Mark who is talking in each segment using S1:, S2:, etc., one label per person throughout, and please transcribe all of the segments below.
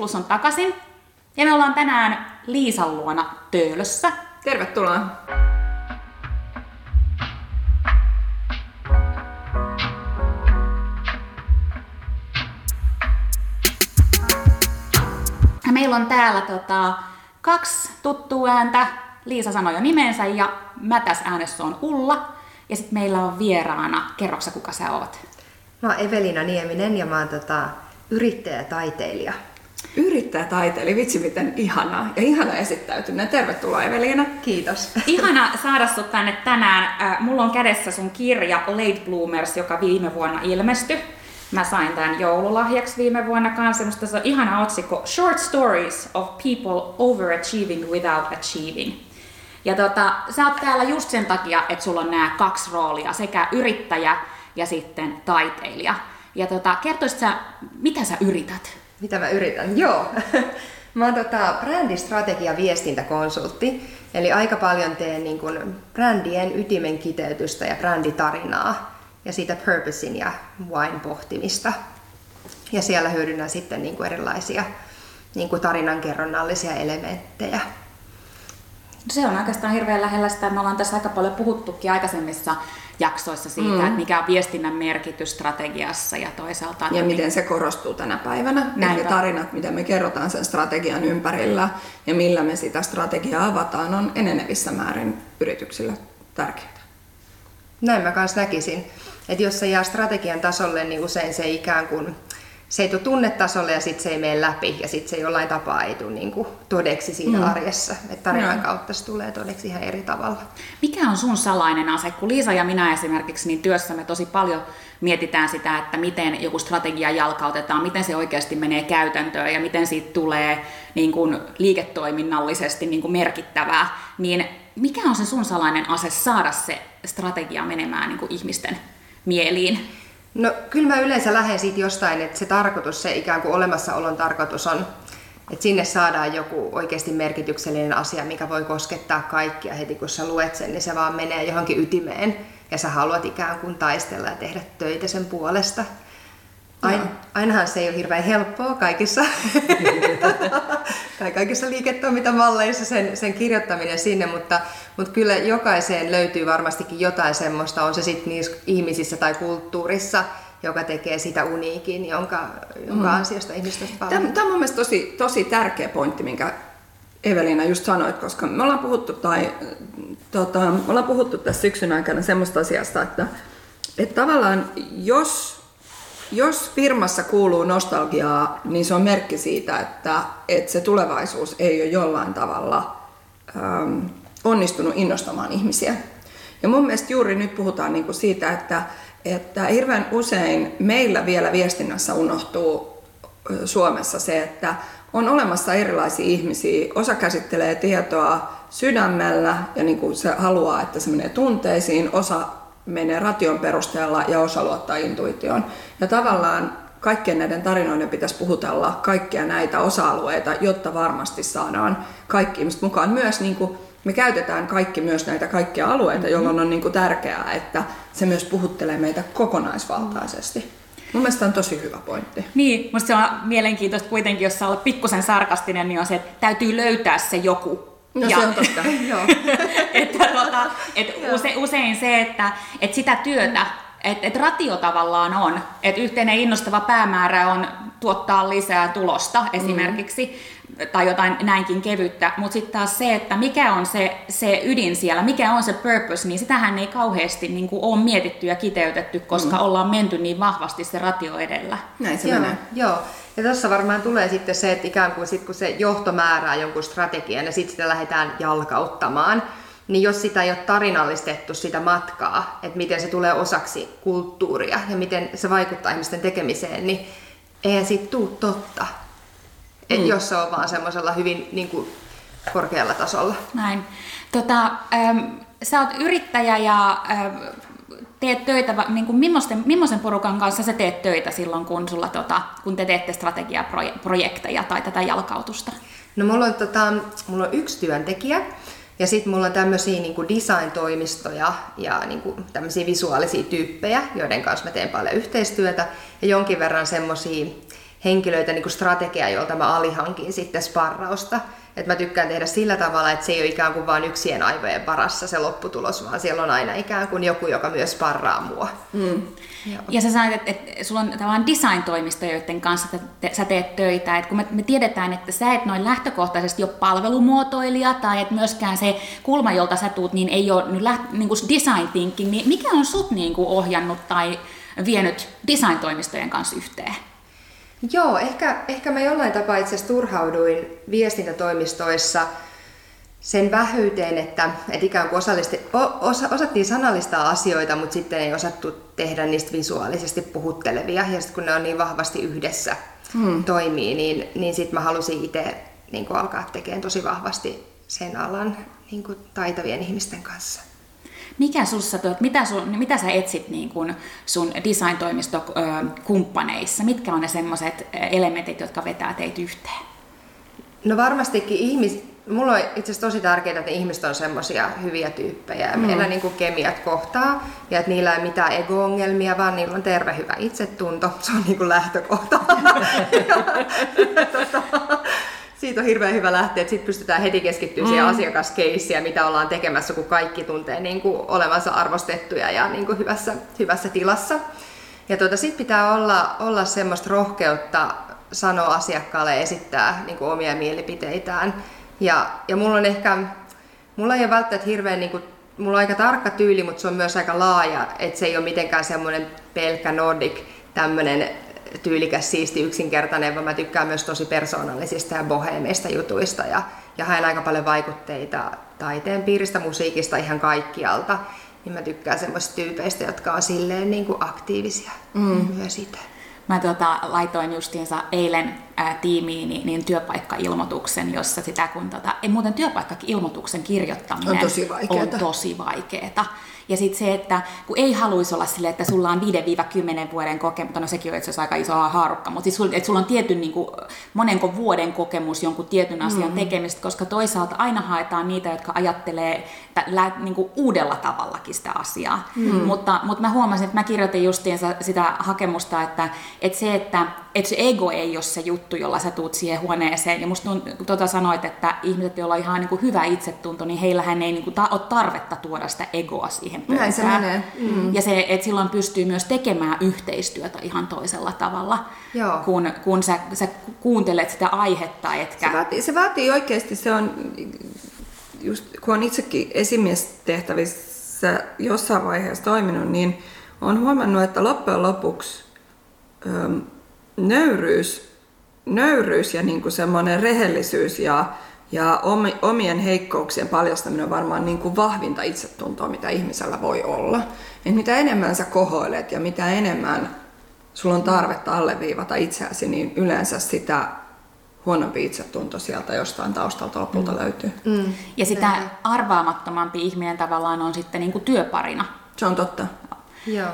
S1: Plus on takaisin. Ja me ollaan tänään Liisan luona Töölössä.
S2: Tervetuloa.
S1: Meillä on täällä tota, kaksi tuttua ääntä. Liisa sanoi jo nimensä ja mä tässä äänessä on Ulla. Ja sitten meillä on vieraana, kerroksa kuka sä oot?
S3: Mä oon Evelina Nieminen ja mä oon tota, yrittäjä
S2: Yrittäjä taiteili, vitsi miten ihanaa. Ja ihana esittäytyminen. Tervetuloa Evelina.
S3: Kiitos.
S1: Ihana saada sut tänne tänään. Äh, mulla on kädessä sun kirja Late Bloomers, joka viime vuonna ilmestyi. Mä sain tämän joululahjaksi viime vuonna kanssa. Musta se on ihana otsikko Short Stories of People Overachieving Without Achieving. Ja tota, sä oot täällä just sen takia, että sulla on nämä kaksi roolia, sekä yrittäjä ja sitten taiteilija. Ja tota, kertoisit sä, mitä sä yrität?
S3: Mitä mä yritän? Joo. Mä oon tota, brändistrategia viestintäkonsultti, eli aika paljon teen niin kun, brändien ytimen kiteytystä ja bränditarinaa ja siitä purposein ja wine pohtimista. Ja siellä hyödynnän sitten niin kuin erilaisia niin kuin tarinankerronnallisia elementtejä.
S1: Se on oikeastaan hirveän lähellä sitä, me ollaan tässä aika paljon puhuttukin aikaisemmissa jaksoissa siitä, mm. että mikä on viestinnän merkitys strategiassa ja toisaalta...
S2: Ja miten se korostuu tänä päivänä. Näin Eli tarinat, mitä me kerrotaan sen strategian ympärillä ja millä me sitä strategiaa avataan, on enenevissä määrin yrityksillä tärkeää.
S3: Näin mä kanssa näkisin. Että jos se jää strategian tasolle, niin usein se ikään kuin se ei tule tunnetasolle ja sitten se ei mene läpi ja sitten se jollain tapaa ei tule niin kuin todeksi siinä mm. arjessa. Että tarinan no. kautta se tulee todeksi ihan eri tavalla.
S1: Mikä on sun salainen ase? Kun Liisa ja minä esimerkiksi niin työssämme tosi paljon mietitään sitä, että miten joku strategia jalkautetaan, miten se oikeasti menee käytäntöön ja miten siitä tulee niin kuin liiketoiminnallisesti niin kuin merkittävää. Niin mikä on se sun salainen ase saada se strategia menemään niin kuin ihmisten mieliin?
S3: No kyllä mä yleensä lähden siitä jostain, että se tarkoitus, se ikään kuin olemassaolon tarkoitus on, että sinne saadaan joku oikeasti merkityksellinen asia, mikä voi koskettaa kaikkia heti kun sä luet sen, niin se vaan menee johonkin ytimeen ja sä haluat ikään kuin taistella ja tehdä töitä sen puolesta. Ain, ainahan se ei ole hirveän helppoa kaikissa, tai kaikissa liiketoimintamalleissa sen, sen kirjoittaminen sinne, mutta, mutta kyllä jokaiseen löytyy varmastikin jotain semmoista, on se sitten niissä ihmisissä tai kulttuurissa, joka tekee sitä uniikin, jonka, jonka mm. ansiosta ihmiset
S2: paljon. Tämä, tämä on mun mielestä tosi, tosi tärkeä pointti, minkä Evelina just sanoit, koska me ollaan puhuttu, tai, tota, me ollaan puhuttu tässä syksyn aikana semmoista asiasta, että, että tavallaan jos jos firmassa kuuluu nostalgiaa, niin se on merkki siitä, että, että se tulevaisuus ei ole jollain tavalla ähm, onnistunut innostamaan ihmisiä. Ja mun mielestä juuri nyt puhutaan niin kuin siitä, että, että hirveän usein meillä vielä viestinnässä unohtuu Suomessa se, että on olemassa erilaisia ihmisiä. Osa käsittelee tietoa sydämellä ja niin kuin se haluaa, että se menee tunteisiin. Osa menee ration perusteella ja osa luottaa intuitioon. Ja tavallaan kaikkien näiden tarinoiden pitäisi puhutella kaikkia näitä osa-alueita, jotta varmasti saadaan kaikki ihmiset mukaan. Myös niin kuin me käytetään kaikki myös näitä kaikkia alueita, mm-hmm. jolloin on niin kuin tärkeää, että se myös puhuttelee meitä kokonaisvaltaisesti. Mun mielestä on tosi hyvä pointti.
S1: Niin, musta se on mielenkiintoista kuitenkin, jos sä olet pikkusen sarkastinen, niin on se, että täytyy löytää se joku,
S2: No ja, se on totta.
S1: että, tuota, et use, usein se, että et sitä työtä, että et ratio tavallaan on, että yhteinen innostava päämäärä on tuottaa lisää tulosta esimerkiksi, mm. tai jotain näinkin kevyttä, mutta sitten taas se, että mikä on se, se ydin siellä, mikä on se purpose, niin sitähän ei kauheasti niin kuin, ole mietitty ja kiteytetty, koska mm. ollaan menty niin vahvasti se ratio edellä.
S2: Näin se
S3: joo,
S2: menee.
S3: Joo, ja tuossa varmaan tulee sitten se, että ikään kuin sit, kun se johto määrää jonkun strategian ja sitten sitä lähdetään jalkauttamaan, niin jos sitä ei ole tarinallistettu sitä matkaa, että miten se tulee osaksi kulttuuria ja miten se vaikuttaa ihmisten tekemiseen, niin eihän siitä tule totta, mm. jos se on vaan semmoisella hyvin niin kuin, korkealla tasolla.
S1: Näin. Tota, ähm, sä oot yrittäjä ja ähm, teet töitä, niin kuin millaisen, millaisen porukan kanssa sä teet töitä silloin, kun, sulla, tota, kun te teette strategiaprojekteja tai tätä jalkautusta?
S3: No mulla on, tota, mulla on yksi työntekijä ja sitten mulla on tämmöisiä niin design-toimistoja ja niin kuin tämmöisiä visuaalisia tyyppejä, joiden kanssa mä teen paljon yhteistyötä ja jonkin verran semmoisia henkilöitä niin kuin strategia, jolta mä alihankin sitten sparrausta. Et mä tykkään tehdä sillä tavalla, että se ei ole ikään kuin vain yksien aivojen varassa se lopputulos, vaan siellä on aina ikään kuin joku, joka myös sparraa mua. Mm.
S1: Ja sä sanoit, että, että sulla on tavallaan design-toimisto, joiden kanssa te, te, sä teet töitä. Et kun me, me tiedetään, että sä et noin lähtökohtaisesti ole palvelumuotoilija tai että myöskään se kulma, jolta sä tuut, niin ei ole nyt läht, niin kuin design thinking. Niin mikä on sut niin kuin ohjannut tai vienyt design-toimistojen kanssa yhteen?
S3: Joo, ehkä, ehkä mä jollain tapaa itse asiassa turhauduin viestintätoimistoissa sen vähyyteen, että, että ikään kuin osa, osattiin sanallistaa asioita, mutta sitten ei osattu tehdä niistä visuaalisesti puhuttelevia. Ja sitten kun ne on niin vahvasti yhdessä hmm. toimii, niin, niin sitten mä halusin itse niin alkaa tekemään tosi vahvasti sen alan niin kuin taitavien ihmisten kanssa.
S1: Mikä sussa, mitä, sun, mitä sä etsit niin kun sun design-toimistokumppaneissa? Mitkä on ne semmoiset elementit, jotka vetää teitä yhteen?
S3: No varmastikin ihmis, mulla on itse asiassa tosi tärkeää, että ihmiset on semmoisia hyviä tyyppejä. Mm. Meillä niin kuin kemiat kohtaa ja että niillä ei mitään ego-ongelmia, vaan niillä on terve hyvä itsetunto. Se on niin kuin lähtökohta. ja, ja, tota, siitä on hirveän hyvä lähteä, että sitten pystytään heti keskittyä mm. siihen asiakaskeissiin, mitä ollaan tekemässä, kun kaikki tuntee niin kuin olevansa arvostettuja ja niin kuin hyvässä, hyvässä tilassa. Ja tuota, sitten pitää olla, olla semmoista rohkeutta sanoa asiakkaalle esittää niin kuin omia mielipiteitään. Ja, ja mulla on ehkä, mulla ei ole välttämättä hirveän, niin kuin, mulla on aika tarkka tyyli, mutta se on myös aika laaja, että se ei ole mitenkään semmoinen pelkkä Nordic tämmöinen tyylikäs, siisti, yksinkertainen, vaan mä tykkään myös tosi persoonallisista ja boheemeista jutuista ja, ja haen aika paljon vaikutteita taiteen piiristä, musiikista, ihan kaikkialta. Niin mä tykkään semmoisista tyypeistä, jotka on silleen niin kuin aktiivisia mm. myös itse.
S1: Mä tota, laitoin justiinsa eilen ää, tiimiin niin, niin työpaikkailmoituksen, jossa sitä kun tota, ei muuten työpaikkailmoituksen kirjoittaminen
S2: on tosi vaikeaa.
S1: On tosi. Ja sitten se, että kun ei haluaisi olla sille, että sulla on 5-10 vuoden kokemus, no sekin on itse asiassa aika iso haarukka, mutta siis että sulla on tietyn niin kuin, monenko vuoden kokemus jonkun tietyn asian mm-hmm. tekemistä, koska toisaalta aina haetaan niitä, jotka ajattelee että, niin kuin uudella tavallakin sitä asiaa. Mm-hmm. Mutta, mutta mä huomasin, että mä kirjoitin justiinsa sitä hakemusta, että, että se, että, että se ego ei ole se juttu, jolla sä tuut siihen huoneeseen. Ja musta tuota sanoit, että ihmiset, joilla on ihan niin kuin hyvä itsetunto, niin heillähän ei niin kuin ta- ole tarvetta tuoda sitä egoa siihen
S2: pöytään. Näin se menee.
S1: Mm. Ja se, että silloin pystyy myös tekemään yhteistyötä ihan toisella tavalla, Joo. kun, kun sä, sä kuuntelet sitä aihetta. Etkä...
S2: Se, vaatii, se vaatii oikeasti, se on, just kun on itsekin esimiestehtävissä jossain vaiheessa toiminut, niin on huomannut, että loppujen lopuksi öm, nöyryys, nöyryys ja niin kuin semmoinen rehellisyys ja ja omien heikkouksien paljastaminen on varmaan niin kuin vahvinta itsetuntoa, mitä ihmisellä voi olla. Et mitä enemmän sä kohoilet ja mitä enemmän sulla on tarvetta alleviivata itseäsi, niin yleensä sitä huonompi itsetunto sieltä jostain taustalta lopulta mm. löytyy. Mm.
S1: Ja sitä arvaamattomampi ihminen tavallaan on sitten niin kuin työparina.
S2: Se on totta.
S3: Joo.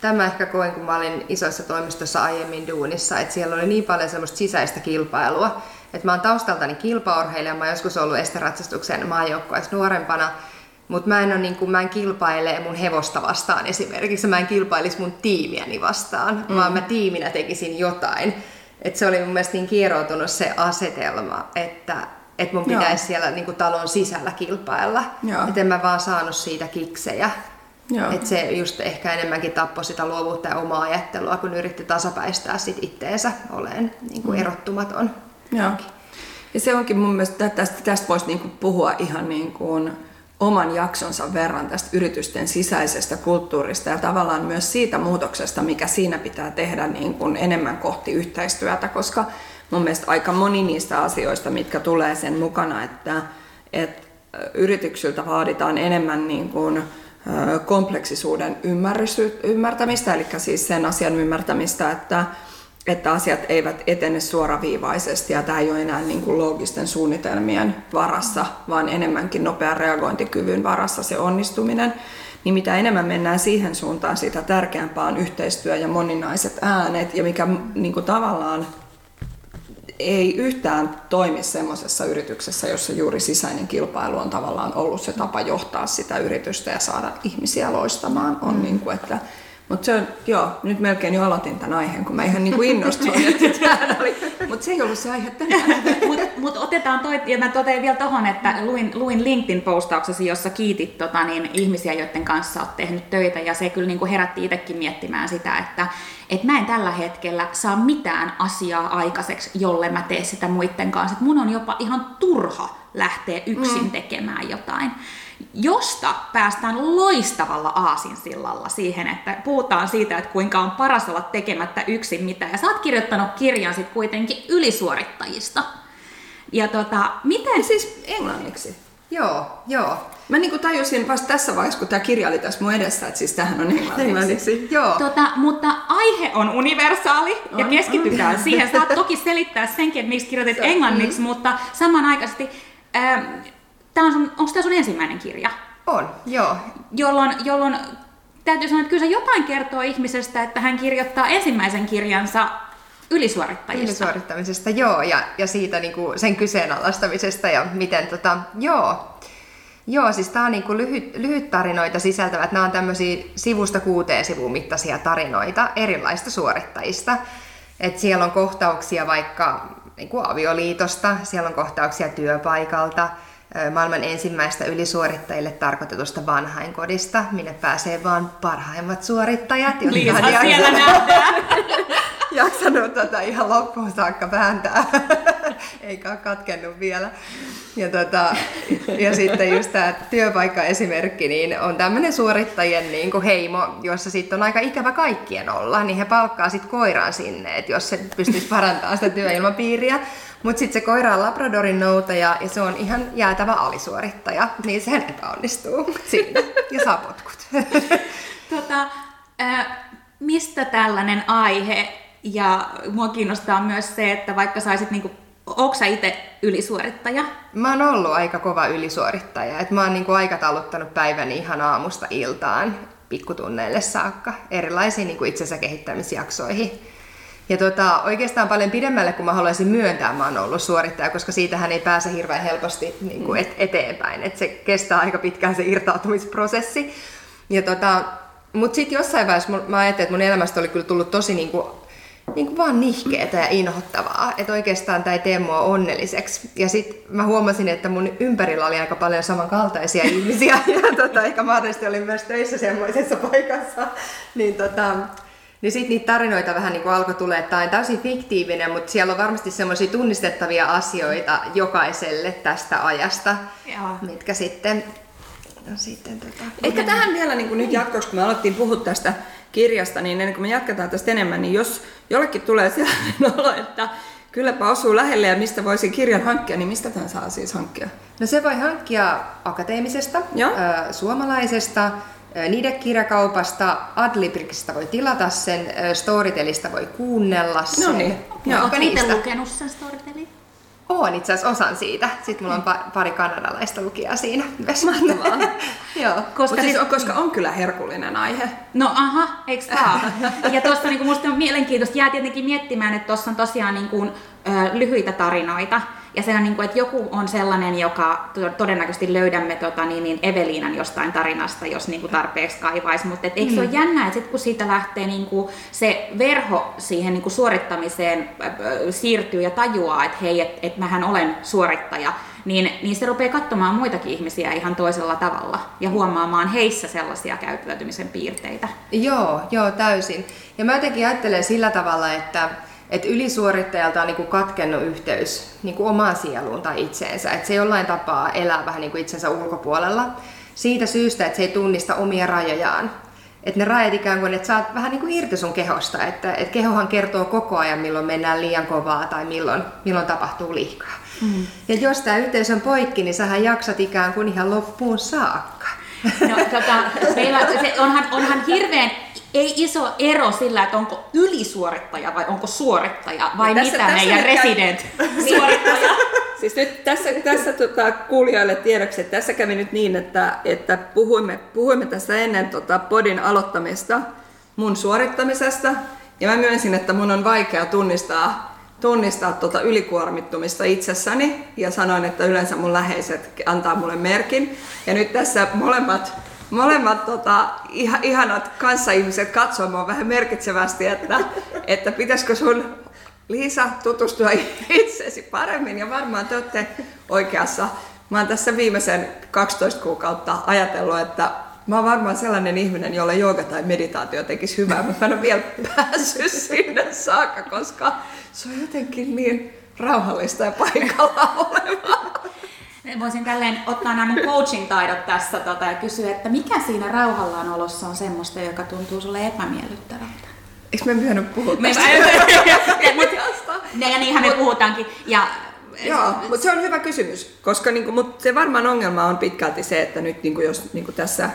S3: Tämä ehkä koin, kun mä olin isoissa toimistossa aiemmin duunissa, että siellä oli niin paljon semmoista sisäistä kilpailua, että mä oon taustaltani kilpaurheilija, mä oon joskus ollut esteratsastuksen maajoukkueessa nuorempana, mutta mä en, ole, niin kuin, mä en kilpaile mun hevosta vastaan esimerkiksi, mä en kilpailisi mun tiimiäni vastaan, mm. vaan mä tiiminä tekisin jotain. Et se oli mun mielestä niin kieroutunut se asetelma, että et mun pitäisi Joo. siellä niin kuin, talon sisällä kilpailla. Että en mä vaan saanut siitä kiksejä. Että se just ehkä enemmänkin tappoi sitä luovuutta ja omaa ajattelua, kun yritti tasapäistää sit itteensä oleen niin kuin mm. erottumaton.
S2: Joo. Ja se onkin mun mielestä, tästä, tästä voisi niinku puhua ihan niin kuin oman jaksonsa verran tästä yritysten sisäisestä kulttuurista ja tavallaan myös siitä muutoksesta, mikä siinä pitää tehdä niin kuin enemmän kohti yhteistyötä, koska mun mielestä aika moni niistä asioista, mitkä tulee sen mukana, että, että yrityksiltä vaaditaan enemmän niin kuin kompleksisuuden ymmärtämistä, eli siis sen asian ymmärtämistä, että että asiat eivät etene suoraviivaisesti ja tämä ei ole enää niin kuin loogisten suunnitelmien varassa, vaan enemmänkin nopean reagointikyvyn varassa se onnistuminen. Niin mitä enemmän mennään siihen suuntaan, sitä tärkeämpää on yhteistyö ja moninaiset äänet ja mikä niin kuin tavallaan ei yhtään toimi semmoisessa yrityksessä, jossa juuri sisäinen kilpailu on tavallaan ollut se tapa johtaa sitä yritystä ja saada ihmisiä loistamaan. On mm. niin kuin, että Mutta se on, joo, nyt melkein jo aloitin tämän aiheen, kun mä ihan niin kuin innostuin, että oli. Mutta se ei ollut se aihe tänään.
S1: Mutta mut otetaan toi, ja mä totean vielä tohon, että luin, luin LinkedIn-postauksesi, jossa kiitit tota, niin, ihmisiä, joiden kanssa olet tehnyt töitä, ja se kyllä niin kuin herätti itsekin miettimään sitä, että et mä en tällä hetkellä saa mitään asiaa aikaiseksi, jolle mä teen sitä muiden kanssa. Et mun on jopa ihan turha lähteä yksin mm. tekemään jotain josta päästään loistavalla aasinsillalla siihen, että puhutaan siitä, että kuinka on paras olla tekemättä yksin mitään. Ja sä oot kirjoittanut kirjan sitten kuitenkin ylisuorittajista. Ja tota, miten... Ja
S2: siis englanniksi?
S3: Joo, joo.
S2: Mä niin tajusin vasta tässä vaiheessa, kun tämä kirja oli tässä mun edessä, että siis tähän on englanniksi. englanniksi.
S3: Joo.
S1: Tota, mutta aihe on universaali on, ja keskitytään on. siihen. Saat toki selittää senkin, että miksi kirjoitit englanniksi, mm. mutta samanaikaisesti... Äh, Tämä on sun, onko tämä sun ensimmäinen kirja?
S3: On, joo.
S1: Jolloin, jolloin täytyy sanoa, että kyllä se jotain kertoo ihmisestä, että hän kirjoittaa ensimmäisen kirjansa ylisuorittajista.
S3: Ylisuorittamisesta, joo, ja, ja siitä niin kuin sen kyseenalaistamisesta ja miten tota, joo. Joo, siis tämä on niin kuin lyhyt, lyhyt tarinoita sisältävät. Nämä on tämmöisiä sivusta kuuteen sivun mittaisia tarinoita erilaista suorittajista. Et siellä on kohtauksia vaikka niin kuin avioliitosta, siellä on kohtauksia työpaikalta, maailman ensimmäistä ylisuorittajille tarkoitetusta vanhainkodista, minne pääsee vain parhaimmat suorittajat,
S1: jotka on jaksanut,
S3: jaksanut tota ihan loppuun saakka vääntää, eikä ole katkennut vielä. Ja, tota, ja sitten just tämä työpaikkaesimerkki, niin on tämmöinen suorittajien niin kuin heimo, jossa sitten on aika ikävä kaikkien olla, niin he palkkaa sitten koiran sinne, että jos se pystyisi parantamaan sitä työilmapiiriä. Mutta sitten se koira on Labradorin noutaja ja se on ihan jäätävä alisuorittaja, niin se epäonnistuu siinä ja saa potkut.
S1: Tota, äh, mistä tällainen aihe? Ja mua kiinnostaa myös se, että vaikka saisit niinku Onko sä itse ylisuorittaja?
S3: Mä oon ollut aika kova ylisuorittaja. Et mä oon niinku aikatauluttanut päiväni ihan aamusta iltaan pikkutunneille saakka erilaisiin niinku itsensä kehittämisjaksoihin. Ja tota, oikeastaan paljon pidemmälle kuin mä haluaisin myöntää, mä oon ollut suorittaja, koska siitähän ei pääse hirveän helposti niin kuin et, eteenpäin. Et se kestää aika pitkään se irtautumisprosessi. Ja tota, mutta sitten jossain vaiheessa mä ajattelin, että mun elämästä oli kyllä tullut tosi niin kuin, niin kuin vaan nihkeetä ja inhottavaa, että oikeastaan tämä ei tee mua onnelliseksi. Ja sitten mä huomasin, että mun ympärillä oli aika paljon samankaltaisia ihmisiä ja tota, ehkä mahdollisesti olin myös töissä semmoisessa paikassa. Niin tota, niin sitten niitä tarinoita vähän niin kuin alkoi tulee, että tämä on täysin fiktiivinen, mutta siellä on varmasti semmoisia tunnistettavia asioita jokaiselle tästä ajasta, Joo. mitkä sitten... No sitten tota,
S2: Ehkä tähän vielä niin kuin nyt jatkoksi, kun me alettiin puhua tästä kirjasta, niin ennen kuin me jatketaan tästä enemmän, niin jos jollekin tulee sellainen olo, että kylläpä osuu lähelle ja mistä voisi kirjan hankkia, niin mistä tämän saa siis hankkia?
S3: No se voi hankkia akateemisesta, Joo. suomalaisesta, niiden kirjakaupasta, Adlibrikista voi tilata sen, Storytelista voi kuunnella sen.
S1: No niin. Oletko itse lukenut sen Storytelin?
S3: Oon itse asiassa osan siitä. Sitten mulla on pari kanadalaista lukijaa siinä
S2: myös. Mahtavaa. Joo. Koska, siis, on, koska on kyllä herkullinen aihe.
S1: No aha, eikö vaan? ja tuossa niin musta on mielenkiintoista. Jää tietenkin miettimään, että tuossa on tosiaan niin kuin, ö, lyhyitä tarinoita. Ja se on niin kuin, että joku on sellainen, joka todennäköisesti löydämme tota, niin, niin Eveliinan jostain tarinasta, jos niin kuin tarpeeksi kaivaisi. Mutta eikö se mm. ole jännää, että sit kun siitä lähtee niin kuin se verho siihen niin kuin suorittamiseen siirtyy ja tajuaa, että hei, että et mähän olen suorittaja, niin, niin se rupeaa katsomaan muitakin ihmisiä ihan toisella tavalla ja huomaamaan heissä sellaisia käyttäytymisen piirteitä.
S3: Joo, joo, täysin. Ja mä jotenkin ajattelen sillä tavalla, että että ylisuorittajalta on niinku katkennut yhteys niinku omaan sieluun tai itseensä. Että se jollain tapaa elää vähän niinku itsensä ulkopuolella siitä syystä, että se ei tunnista omia rajojaan. Että ne rajat ikään kuin, että sä oot vähän niin kuin irti sun kehosta. Että, että kehohan kertoo koko ajan, milloin mennään liian kovaa tai milloin, milloin tapahtuu liikaa. Mm. Ja jos tämä yhteys on poikki, niin sähän jaksat ikään kuin ihan loppuun saakka.
S1: No, tota, meillä, se onhan, onhan hirveän ei iso ero sillä, että onko ylisuorittaja vai onko suorittaja, vai tässä, mitä tässä meidän resident käy... suorittaja.
S2: siis nyt tässä, tässä tota, kuulijoille tiedoksi, että tässä kävi nyt niin, että, että puhuimme, puhuimme tässä ennen tota, podin aloittamista mun suorittamisesta, ja mä myönsin, että mun on vaikea tunnistaa tunnistaa tuota ylikuormittumista itsessäni ja sanoin, että yleensä mun läheiset antaa mulle merkin. Ja nyt tässä molemmat molemmat tota, ihan, ihanat kanssaihmiset katsoo mua vähän merkitsevästi, että, että pitäisikö sun Liisa tutustua itseesi paremmin ja varmaan te olette oikeassa. Mä oon tässä viimeisen 12 kuukautta ajatellut, että mä oon varmaan sellainen ihminen, jolle jooga tai meditaatio tekisi hyvää, mutta mä en ole vielä päässyt sinne saakka, koska se on jotenkin niin rauhallista ja paikalla olevaa.
S1: Voisin tälleen ottaa nämä mun coaching-taidot tässä tota, ja kysyä, että mikä siinä rauhallaan olossa on semmoista, joka tuntuu sulle epämiellyttävältä?
S2: Eikö me myöhemmin puhuta
S1: Me,
S2: tästä?
S1: ne, ja niinhän me puhutaankin. Ja,
S2: Joo, mutta se on hyvä kysymys, koska niinku, mut se varmaan ongelma on pitkälti se, että nyt niinku, jos niinku tässä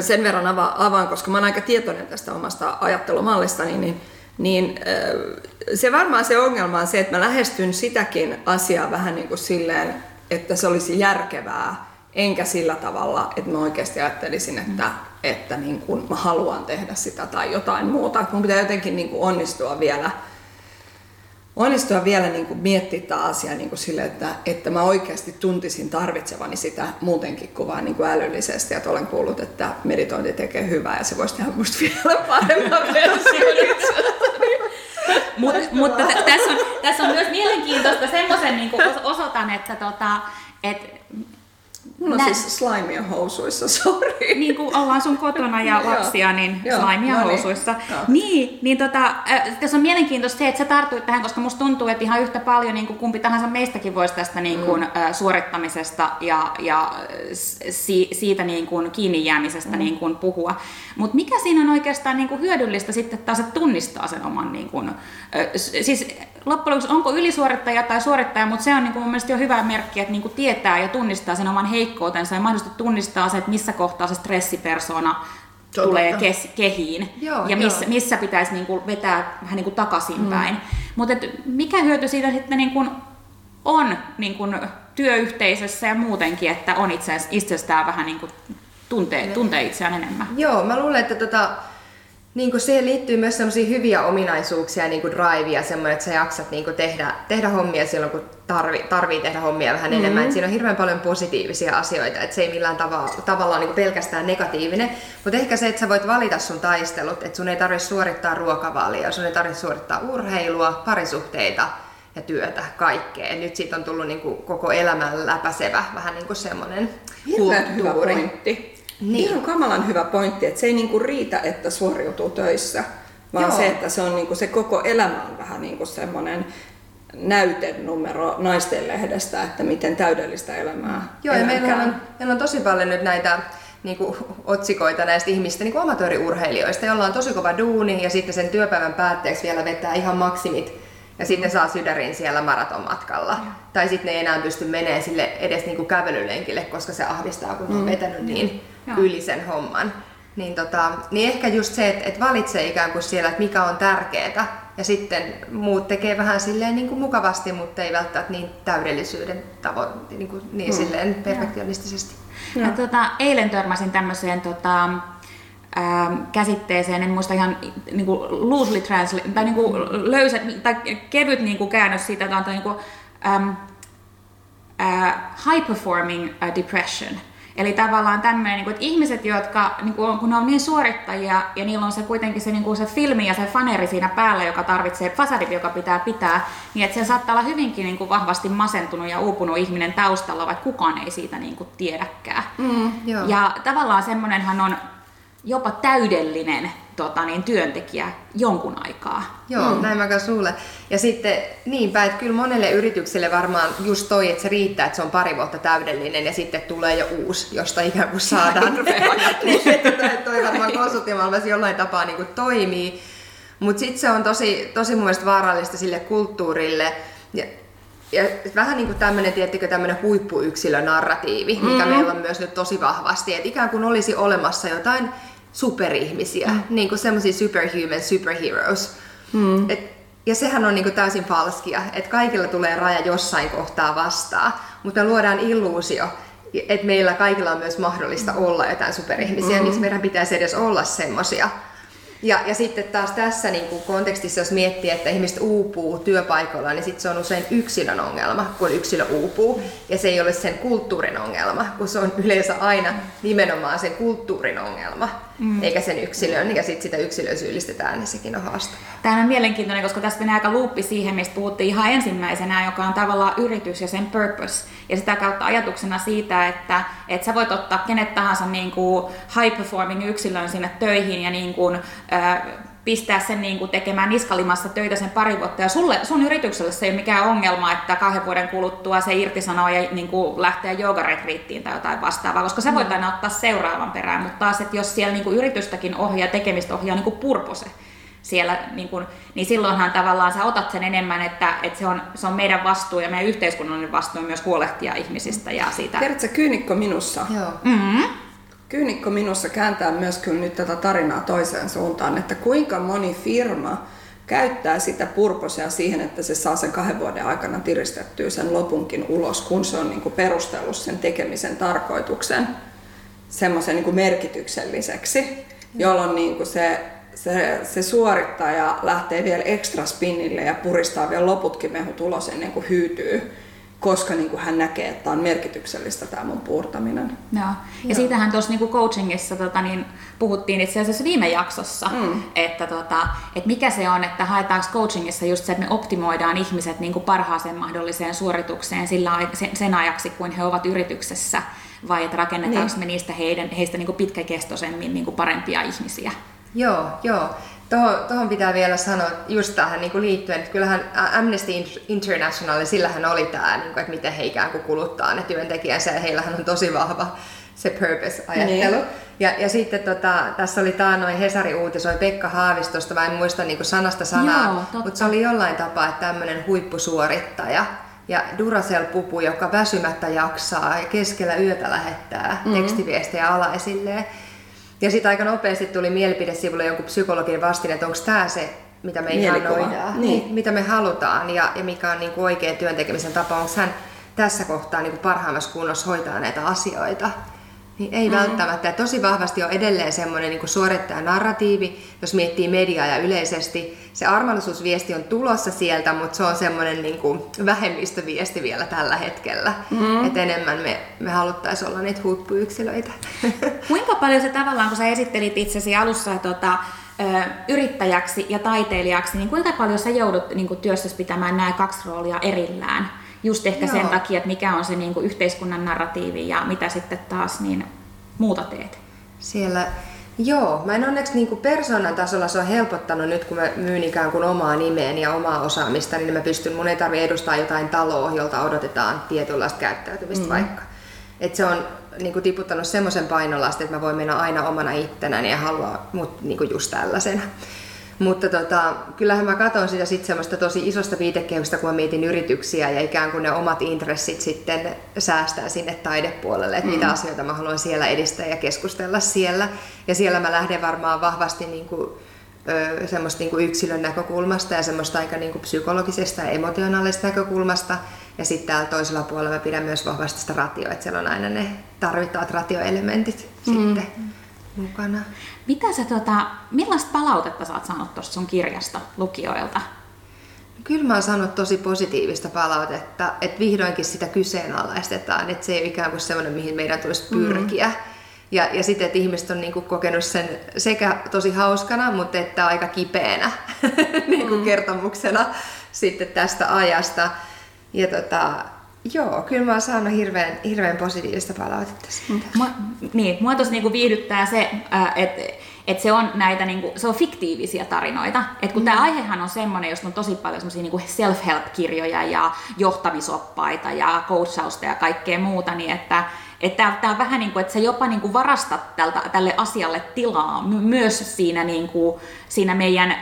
S2: sen verran ava, avaan, koska mä oon aika tietoinen tästä omasta ajattelumallistani, niin, niin äh, se varmaan se ongelma on se, että mä lähestyn sitäkin asiaa vähän niin kuin silleen, että se olisi järkevää, enkä sillä tavalla, että mä oikeasti ajattelisin, että, mm. että niin kuin mä haluan tehdä sitä tai jotain muuta. Mun pitää jotenkin niin kuin onnistua vielä onnistua vielä niin kuin miettiä tämä asia niin kuin sille, että, että mä oikeasti tuntisin tarvitsevani sitä muutenkin kuin vaan niin kuin älyllisesti. Että olen kuullut, että meditointi tekee hyvää ja se voisi tehdä musta vielä paremman version
S1: Mut, mutta tässä, on, tässä on myös mielenkiintoista semmoisen niin osoitan, että tota, et
S2: Mulla on Nä... siis slaimia housuissa, sori.
S1: Niin kuin ollaan sun kotona ja lapsia, niin slaimia no niin. housuissa. Joo. Niin, niin tota, äh, tässä on mielenkiintoista se, että sä tartuit tähän, koska musta tuntuu, että ihan yhtä paljon niin kuin kumpi tahansa meistäkin voisi tästä niin kuin, mm. äh, suorittamisesta ja, ja si, siitä niin kuin kiinni jäämisestä mm. niin kuin puhua. Mutta mikä siinä on oikeastaan niin kuin hyödyllistä sitten taas, että tunnistaa sen oman, niin kuin, äh, siis loppujen lopuksi onko ylisuorittaja tai suorittaja, mutta se on niin kuin mun mielestä jo hyvä merkki, että niin kuin tietää ja tunnistaa sen oman heikkoutensa ja mahdollisesti tunnistaa se, että missä kohtaa se stressipersona Totta. tulee kes, kehiin joo, ja missä, missä pitäisi niin kuin vetää vähän niin kuin takaisinpäin. Mm. Mutta mikä hyöty siitä sitten niin kuin on niin kuin työyhteisössä ja muutenkin, että on itse, itsestään vähän niin kuin tuntee, tuntee itseään enemmän?
S3: Joo, mä luulen, että tota, niin kuin siihen liittyy myös sellaisia hyviä ominaisuuksia, niin kuin drive ja semmoinen, että sä jaksat niin kuin tehdä, tehdä hommia silloin, kun tarvi, tarvii tehdä hommia vähän mm-hmm. enemmän. Et siinä on hirveän paljon positiivisia asioita, että se ei millään tavalla, tavallaan niin kuin pelkästään negatiivinen. Mutta ehkä se, että sä voit valita sun taistelut, että sun ei tarvitse suorittaa ruokavalia, sun ei tarvitse suorittaa urheilua, parisuhteita ja työtä, kaikkea. Et nyt siitä on tullut niin kuin koko elämän läpäisevä vähän niin kuin semmoinen kulttuuri.
S2: Hyvä pointti. Niin. Ihan kamalan hyvä pointti, että se ei niinku riitä, että suoriutuu töissä, vaan Joo. se, että se, on niinku, se koko elämä on vähän niinku semmoinen näytenumero naisten lehdestä, että miten täydellistä elämää
S3: Joo, ja meillä on, meillä on tosi paljon nyt näitä niin kuin, otsikoita näistä ihmistä, niin amatööriurheilijoista, joilla on tosi kova duuni ja sitten sen työpäivän päätteeksi vielä vetää ihan maksimit ja sitten saa sydärin siellä maratonmatkalla. Ja. Tai sitten ne ei enää pysty menemään sille edes niin kuin kävelylenkille, koska se ahdistaa, kun mm. on vetänyt niin Joo. yli sen homman. Niin, tota, niin ehkä just se, että, että valitsee ikään kuin siellä, että mikä on tärkeää. Ja sitten muut tekee vähän silleen niin kuin mukavasti, mutta ei välttämättä niin täydellisyyden tavoin, niin, kuin, niin mm. silleen perfektionistisesti.
S1: Ja. tota, eilen törmäsin tämmöiseen tota, ähm, käsitteeseen, en muista ihan niin kuin loosely translate, tai niin kuin löysä, tai kevyt niin kuin käännös siitä, että on niin kuin, um, uh, high performing uh, depression. Eli tavallaan tämmöinen, niin että ihmiset, jotka, niin kuin, kun ne on niin suorittajia ja niillä on se kuitenkin se, niin kuin se filmi ja se faneri siinä päällä, joka tarvitsee, fasadit, joka pitää pitää, niin että se saattaa olla hyvinkin niin kuin vahvasti masentunut ja uupunut ihminen taustalla, vaikka kukaan ei siitä niin kuin tiedäkään. Mm, joo. ja tavallaan semmoinenhan on jopa täydellinen tota, niin, työntekijä jonkun aikaa.
S3: Joo, mm. näin mä kanssa luulen. Ja sitten niinpä, että kyllä monelle yritykselle varmaan just toi, että se riittää, että se on pari vuotta täydellinen ja sitten tulee jo uusi, josta ikään kuin saadaan. niin, että toi varmaan konsulttimaailmassa jollain tapaa niin kuin toimii. Mutta sitten se on tosi, tosi mun mielestä vaarallista sille kulttuurille. Ja, ja vähän niin kuin tämmöinen, tiettikö, tämmöinen huippuyksilönarratiivi, mikä mm-hmm. meillä on myös nyt tosi vahvasti, että ikään kuin olisi olemassa jotain superihmisiä, mm. niin kuin semmoisia superhuman superheroes. Mm. Et, ja sehän on niin kuin täysin falskia, että kaikilla tulee raja jossain kohtaa vastaan, mutta me luodaan illuusio, että meillä kaikilla on myös mahdollista olla jotain superihmisiä, mm. miksi meidän pitäisi edes olla semmoisia. Ja, ja sitten taas tässä niin kuin kontekstissa, jos miettii, että ihmiset uupuu työpaikoilla, niin sitten se on usein yksilön ongelma, kun yksilö uupuu. Ja se ei ole sen kulttuurin ongelma, kun se on yleensä aina nimenomaan sen kulttuurin ongelma, mm. eikä sen yksilön. Ja sitten sitä yksilöä syyllistetään, niin sekin on haastavaa.
S1: Tämä on mielenkiintoinen, koska tässä menee aika luuppi siihen, mistä puhuttiin ihan ensimmäisenä, joka on tavallaan yritys ja sen purpose. Ja sitä kautta ajatuksena siitä, että, että sä voit ottaa kenet tahansa niin kuin high performing yksilön sinne töihin ja niin kuin, äh, pistää sen niin kuin tekemään niskalimassa töitä sen pari vuotta. Ja sulle, sun yritykselle se ei ole mikään ongelma, että kahden vuoden kuluttua se irtisanoo ja niin kuin lähtee joogaretriittiin tai jotain vastaavaa, koska sä voit aina ottaa seuraavan perään. Mutta taas, että jos siellä niin kuin yritystäkin ohjaa, tekemistä ohjaa niin kuin purpose, siellä, niin, kun, niin silloinhan tavallaan sä otat sen enemmän, että, että se, on, se on meidän vastuu ja meidän yhteiskunnallinen vastuu myös huolehtia ihmisistä ja siitä.
S2: Tiedätkö, kyynikko minussa?
S3: Joo.
S1: Mm-hmm.
S2: Kyynikko minussa kääntää myös kyllä nyt tätä tarinaa toiseen suuntaan, että kuinka moni firma käyttää sitä purposea siihen, että se saa sen kahden vuoden aikana tiristettyä sen lopunkin ulos, kun se on niin kuin perustellut sen tekemisen tarkoituksen semmoisen niin merkitykselliseksi, jolloin niin kuin se se, se suorittaja lähtee vielä ekstra spinnille ja puristaa vielä loputkin mehut ulos ennen kuin hyytyy, koska niin kuin hän näkee, että on merkityksellistä tämä mun puurtaminen.
S1: Joo. Ja Joo. siitähän tuossa niin coachingissa tota, niin, puhuttiin itse asiassa viime jaksossa, mm. että, tota, että mikä se on, että haetaanko coachingissa just se, että me optimoidaan ihmiset niin kuin parhaaseen mahdolliseen suoritukseen sillä, sen, sen ajaksi, kuin he ovat yrityksessä, vai että rakennetaanko niin. me niistä heidän, heistä niin kuin pitkäkestoisemmin niin kuin parempia ihmisiä.
S3: Joo, joo. Tuohon pitää vielä sanoa just tähän niin liittyen, että kyllähän Amnesty International, sillähän oli tämä, niin kuin, että miten he ikään kuin kuluttaa ne työntekijänsä ja heillähän on tosi vahva se purpose-ajattelu. Niin. Ja, ja sitten tota, tässä oli tämä noin Hesari uutisoi Pekka Haavistosta, mä en muista niin kuin sanasta sanaa, mutta se oli jollain tapaa, että tämmöinen huippusuorittaja ja Duracell-pupu, joka väsymättä jaksaa ja keskellä yötä lähettää mm-hmm. tekstiviestejä alaisilleen. Ja sitten aika nopeasti tuli mielipidesivulle jonkun psykologin vastin, että onko tämä se, mitä me ihannoidaan, niin. mitä me halutaan ja, ja mikä on niin kuin oikea työntekemisen tapa. Onko hän tässä kohtaa niin kuin parhaimmassa kunnossa hoitaa näitä asioita. Niin ei mm-hmm. välttämättä. Tosi vahvasti on edelleen semmoinen niin suorittaja narratiivi, jos miettii mediaa ja yleisesti. Se armallisuusviesti on tulossa sieltä, mutta se on semmoinen niin kuin vähemmistöviesti vielä tällä hetkellä. Mm-hmm. Että enemmän me, me haluttaisiin olla niitä huippuyksilöitä.
S1: Kuinka paljon se tavallaan, kun sä esittelit itsesi alussa tota, yrittäjäksi ja taiteilijaksi, niin kuinka paljon sä joudut niin kuin työssäsi pitämään nämä kaksi roolia erillään? Just ehkä Joo. sen takia, että mikä on se niin kuin yhteiskunnan narratiivi ja mitä sitten taas niin muuta teet.
S3: Siellä Joo, mä en onneksi niin kuin persoonan tasolla se on helpottanut nyt, kun mä myyn ikään kuin omaa nimeäni ja omaa osaamista, niin mä pystyn, mun ei tarvitse edustaa jotain taloa, jolta odotetaan tietynlaista käyttäytymistä mm. vaikka. Et se on niin kuin tiputtanut semmoisen painolastin, että mä voin mennä aina omana ittenäni ja haluaa mut niin kuin just tällaisena. Mutta tota, kyllähän mä katson sitä sitten semmoista tosi isosta viitekehyksestä, kun mä mietin yrityksiä ja ikään kuin ne omat intressit sitten säästää sinne taidepuolelle, että mm. mitä asioita mä haluan siellä edistää ja keskustella siellä. Ja siellä mä lähden varmaan vahvasti niin kuin, ö, semmoista niin kuin yksilön näkökulmasta ja semmoista aika niin kuin psykologisesta ja emotionaalisesta näkökulmasta. Ja sitten täällä toisella puolella mä pidän myös vahvasti sitä ratioa, että siellä on aina ne tarvittavat ratioelementit mm. sitten mukana.
S1: Mitä sä, tota, millaista palautetta sä oot saanut tuosta sun kirjasta lukijoilta?
S3: Kyllä mä oon saanut tosi positiivista palautetta, että vihdoinkin sitä kyseenalaistetaan, että se ei ole ikään kuin semmoinen, mihin meidän tulisi mm. pyrkiä. Mm. Ja, ja sitten, että ihmiset on niinku kokenut sen sekä tosi hauskana, mutta että aika kipeänä niinku mm. kertomuksena sitten tästä ajasta. Ja tota, Joo, kyllä mä oon saanut hirveän, hirveän positiivista palautetta siitä.
S1: Mua, niin, mua tosi niinku viihdyttää se, että et se on näitä niinku, se on fiktiivisiä tarinoita. Et kun mm. tämä aihehan on semmoinen, josta on tosi paljon semmoisia niinku self-help-kirjoja ja johtamisoppaita ja coachausta ja kaikkea muuta, niin että että tämä on vähän niin kuin, että sä jopa niin kuin varastat tältä, tälle asialle tilaa myös siinä, niin kuin, siinä meidän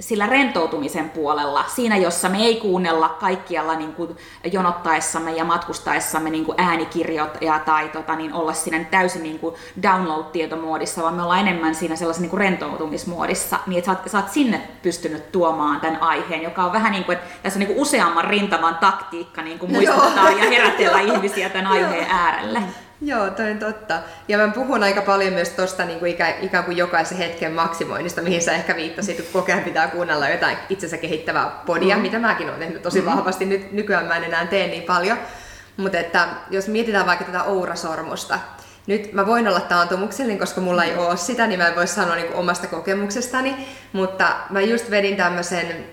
S1: sillä rentoutumisen puolella, siinä jossa me ei kuunnella kaikkialla niin kuin jonottaessamme ja matkustaessamme niin kuin äänikirjoja tai tota, niin olla siinä täysin niin kuin download-tietomuodissa, vaan me ollaan enemmän siinä sellaisessa niin kuin rentoutumismuodissa, niin että sä oot, sä oot sinne pystynyt tuomaan tämän aiheen, joka on vähän niin kuin, että tässä on niin kuin useamman rintaman taktiikka niin kuin muistuttaa ja herätellä ihmisiä tämän aiheen äärelle.
S3: Joo, toi on totta. Ja mä puhun aika paljon myös tuosta niin kuin ikä, ikään kuin jokaisen hetken maksimoinnista, mihin sä ehkä viittasit, kun koko ajan pitää kuunnella jotain itsensä kehittävää podia, mm. mitä mäkin olen tehnyt tosi mm. vahvasti. Nyt nykyään mä en enää tee niin paljon. Mutta että jos mietitään vaikka tätä ourasormusta, nyt mä voin olla taantumuksellinen, koska mulla ei ole sitä, niin mä en voi sanoa niin omasta kokemuksestani, mutta mä just vedin tämmöisen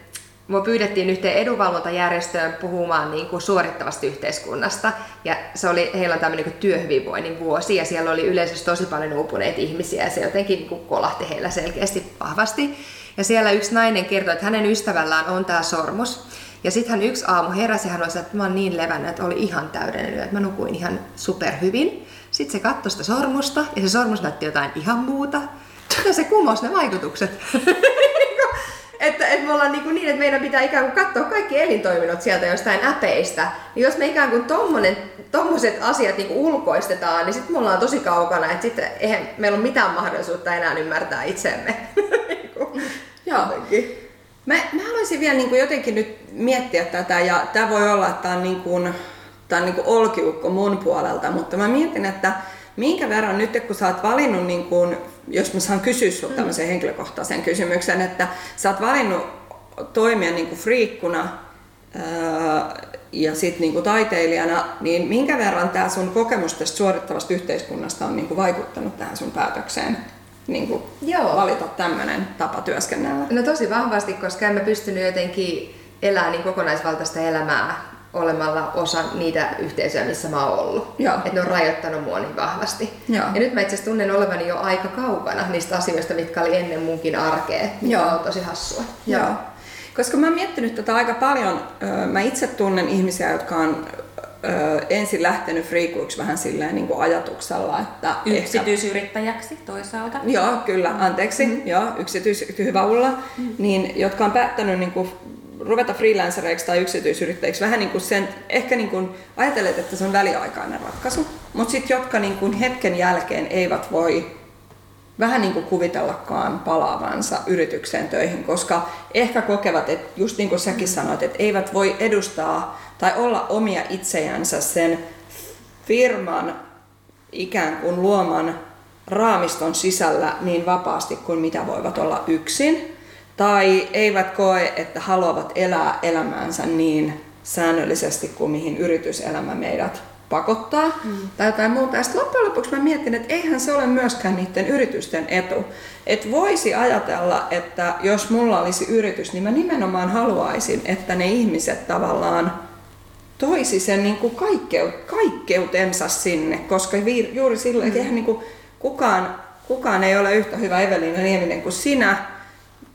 S3: Mua pyydettiin yhteen edunvalvontajärjestöön puhumaan niin kuin suorittavasta yhteiskunnasta. Ja se oli, heillä on tämmöinen niin työhyvinvoinnin vuosi ja siellä oli yleensä tosi paljon uupuneita ihmisiä ja se jotenkin niin kuin kolahti heillä selkeästi vahvasti. Ja siellä yksi nainen kertoi, että hänen ystävällään on tämä sormus. Ja sitten hän yksi aamu heräsi ja hän oli että mä oon niin levännyt, että oli ihan täydellinen yö, että mä nukuin ihan superhyvin. Sitten se katsoi sitä sormusta ja se sormus näytti jotain ihan muuta. Ja se kumosi ne vaikutukset. että, että me ollaan niin, kuin niin, että meidän pitää ikään kuin katsoa kaikki elintoiminnot sieltä jostain äpeistä. Niin jos me ikään kuin tommonen, tommoset asiat niin kuin ulkoistetaan, niin sitten me ollaan tosi kaukana, että sitten eihän meillä ole mitään mahdollisuutta enää ymmärtää itsemme.
S2: Joo. Mä, mä haluaisin vielä niin kuin jotenkin nyt miettiä tätä, ja tämä voi olla, että tämä on, niin kuin, tämä on niin kuin olkiukko mun puolelta, mutta mä mietin, että minkä verran nyt kun sä oot valinnut, niin kun, jos mä saan kysyä sinulta tämmöisen henkilökohtaisen kysymyksen, että sä oot valinnut toimia niin friikkuna ää, ja sitten niin taiteilijana, niin minkä verran tämä sun kokemus tästä suorittavasta yhteiskunnasta on niin vaikuttanut tähän sun päätökseen? Niin kuin Joo. valita tämmöinen tapa työskennellä?
S3: No tosi vahvasti, koska en mä pystynyt jotenkin elämään niin kokonaisvaltaista elämää olemalla osa niitä yhteisöjä, missä mä oon ollut. Joo. Että ne on rajoittanut mua niin vahvasti. Joo. Ja nyt mä itse tunnen olevani jo aika kaukana niistä asioista, mitkä oli ennen munkin arkea, mikä Joo. on tosi hassua.
S2: Joo. Joo. Koska mä oon miettinyt tätä aika paljon. Mä itse tunnen ihmisiä, jotka on ensin lähtenyt friikuiksi vähän silleen niin kuin ajatuksella, että...
S1: Yksityisyrittäjäksi ehkä... toisaalta.
S2: Joo, kyllä, anteeksi. Mm-hmm. Joo, yksityis, hyvä olla. Mm-hmm. Niin, jotka on päättänyt niin kuin ruveta freelancereiksi tai yksityisyrittäjiksi. Vähän niin kuin sen, ehkä niin kuin ajatelleet, että se on väliaikainen ratkaisu, mutta sitten jotka niin kuin hetken jälkeen eivät voi vähän niin kuin kuvitellakaan palaavansa yritykseen töihin, koska ehkä kokevat, että just niin kuin säkin sanoit, että eivät voi edustaa tai olla omia itsejänsä sen firman ikään kuin luoman raamiston sisällä niin vapaasti kuin mitä voivat olla yksin tai eivät koe, että haluavat elää elämäänsä niin säännöllisesti kuin mihin yrityselämä meidät pakottaa mm. tai jotain muuta. Ja sitten loppujen lopuksi mä mietin, että eihän se ole myöskään niiden yritysten etu. Että voisi ajatella, että jos mulla olisi yritys, niin mä nimenomaan haluaisin, että ne ihmiset tavallaan toisi sen niin kuin kaikkeut, kaikkeutensa sinne, koska juuri silloin, mm. että niin kuin kukaan, kukaan ei ole yhtä hyvä Evelina Nieminen kuin sinä,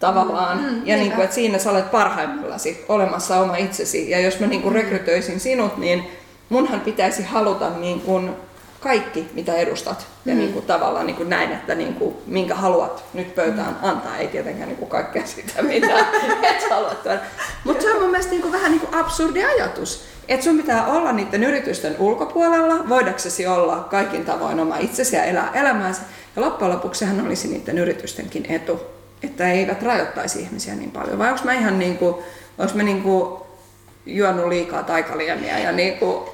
S2: tavallaan. Mm, mm, ja niin kuin, että siinä sä olet parhaimmillasi olemassa oma itsesi. Ja jos mä niin kuin mm. rekrytöisin sinut, niin munhan pitäisi haluta niin kuin kaikki, mitä edustat. Ja mm. niin kuin tavallaan niin kuin näin, että niin kuin, minkä haluat nyt pöytään mm. antaa. Ei tietenkään niin kuin kaikkea sitä, mitä et halua Mutta se on mun mielestä niin kuin vähän niin kuin absurdi ajatus. Että sun pitää olla niiden yritysten ulkopuolella, voidaksesi olla kaikin tavoin oma itsesi ja elää elämäänsä. Ja loppujen lopuksi sehän olisi niiden yritystenkin etu että eivät rajoittaisi ihmisiä niin paljon? Vai onko mä ihan niin kuin, onko mä niin kuin juonut liikaa taikaliemiä ja niin kuin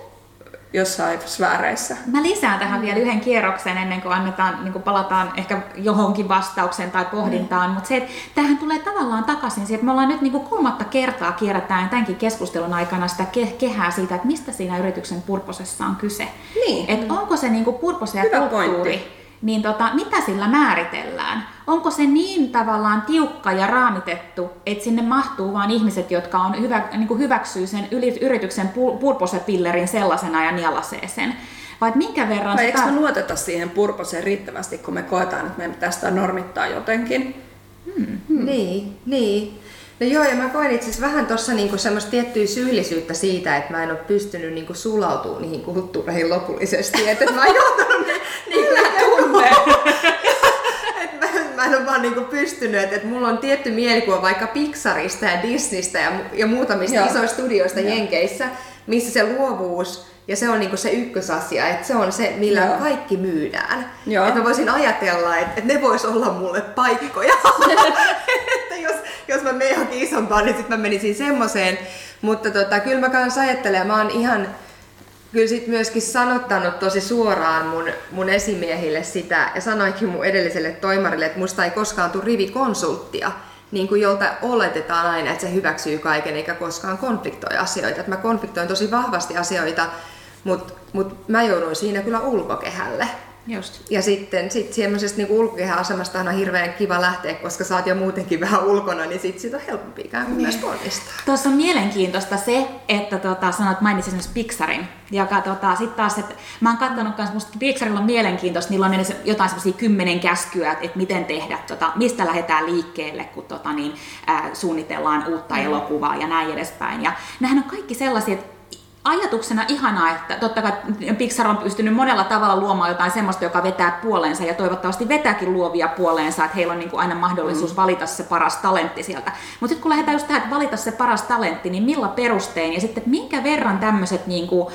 S2: jossain sfääreissä?
S1: Mä lisään tähän vielä yhden kierroksen ennen kuin annetaan, niin kuin palataan ehkä johonkin vastaukseen tai pohdintaan, mm. mutta se, että tähän tulee tavallaan takaisin siihen, että me ollaan nyt niin kuin kolmatta kertaa kierrätään tämänkin keskustelun aikana sitä ke- kehää siitä, että mistä siinä yrityksen purposessa on kyse.
S2: Niin.
S1: Että onko se niin kuin purpose ja Hyvä kulttuuri, pointti niin tota, mitä sillä määritellään? Onko se niin tavallaan tiukka ja raamitettu, että sinne mahtuu vain ihmiset, jotka on hyvä, niin kuin hyväksyy sen yrityksen purposepillerin sellaisena ja nielasee sen? Vai minkä verran
S2: Vai sitä... eikö me luoteta siihen purposeen riittävästi, kun me koetaan, että me tästä normittaa jotenkin?
S3: Hmm. Hmm. Niin, niin. No joo, ja mä koin itse asiassa vähän tuossa niinku semmoista tiettyä syyllisyyttä siitä, että mä en ole pystynyt niinku sulautumaan niihin kulttuureihin lopullisesti. Että mä oon joutunut ne, tunne. mä, mä en ole vaan niinku pystynyt, että, että mulla on tietty mielikuva vaikka Pixarista ja Disneystä ja, ja muutamista joo. isoista studioista joo. Jenkeissä, missä se luovuus ja se on niinku se ykkösasia, että se on se, millä Joo. kaikki myydään. Että mä voisin ajatella, että, että ne vois olla mulle paikkoja. että jos, jos mä menen johonkin isompaan, niin sitten mä menisin semmoiseen. Mutta tota, kyllä mä kanssa ajattelen, mä oon ihan kyllä sit myöskin sanottanut tosi suoraan mun, mun esimiehille sitä, ja sanoinkin mun edelliselle toimarille, että musta ei koskaan tule rivikonsulttia, niin kuin jolta oletetaan aina, että se hyväksyy kaiken eikä koskaan konfliktoi asioita. Että mä konfliktoin tosi vahvasti asioita, mutta mut mä jouduin siinä kyllä ulkokehälle.
S1: Just.
S3: Ja sitten sit semmoisesta niin ulkokehän-asemasta on hirveän kiva lähteä, koska sä oot jo muutenkin vähän ulkona, niin sit siitä on helpompi ikään kuin myös ponnistaa.
S1: Tuossa on mielenkiintoista se, että tota, sanoit mainitsin esimerkiksi Pixarin, joka tota, sitten taas, että mä oon katsonut myös, musta Pixarilla on mielenkiintoista, niillä on edes jotain semmoisia kymmenen käskyä, että, että miten tehdä, tota, mistä lähdetään liikkeelle, kun tota, niin, ää, suunnitellaan uutta mm. elokuvaa ja näin edespäin. Ja nämähän on kaikki sellaisia, että ajatuksena ihanaa, että totta kai Pixar on pystynyt monella tavalla luomaan jotain semmoista, joka vetää puoleensa ja toivottavasti vetääkin luovia puoleensa, että heillä on niin kuin aina mahdollisuus mm. valita se paras talentti sieltä. Mutta sitten kun lähdetään just tähän, että valita se paras talentti, niin millä perustein ja sitten minkä verran tämmöiset niin kuin,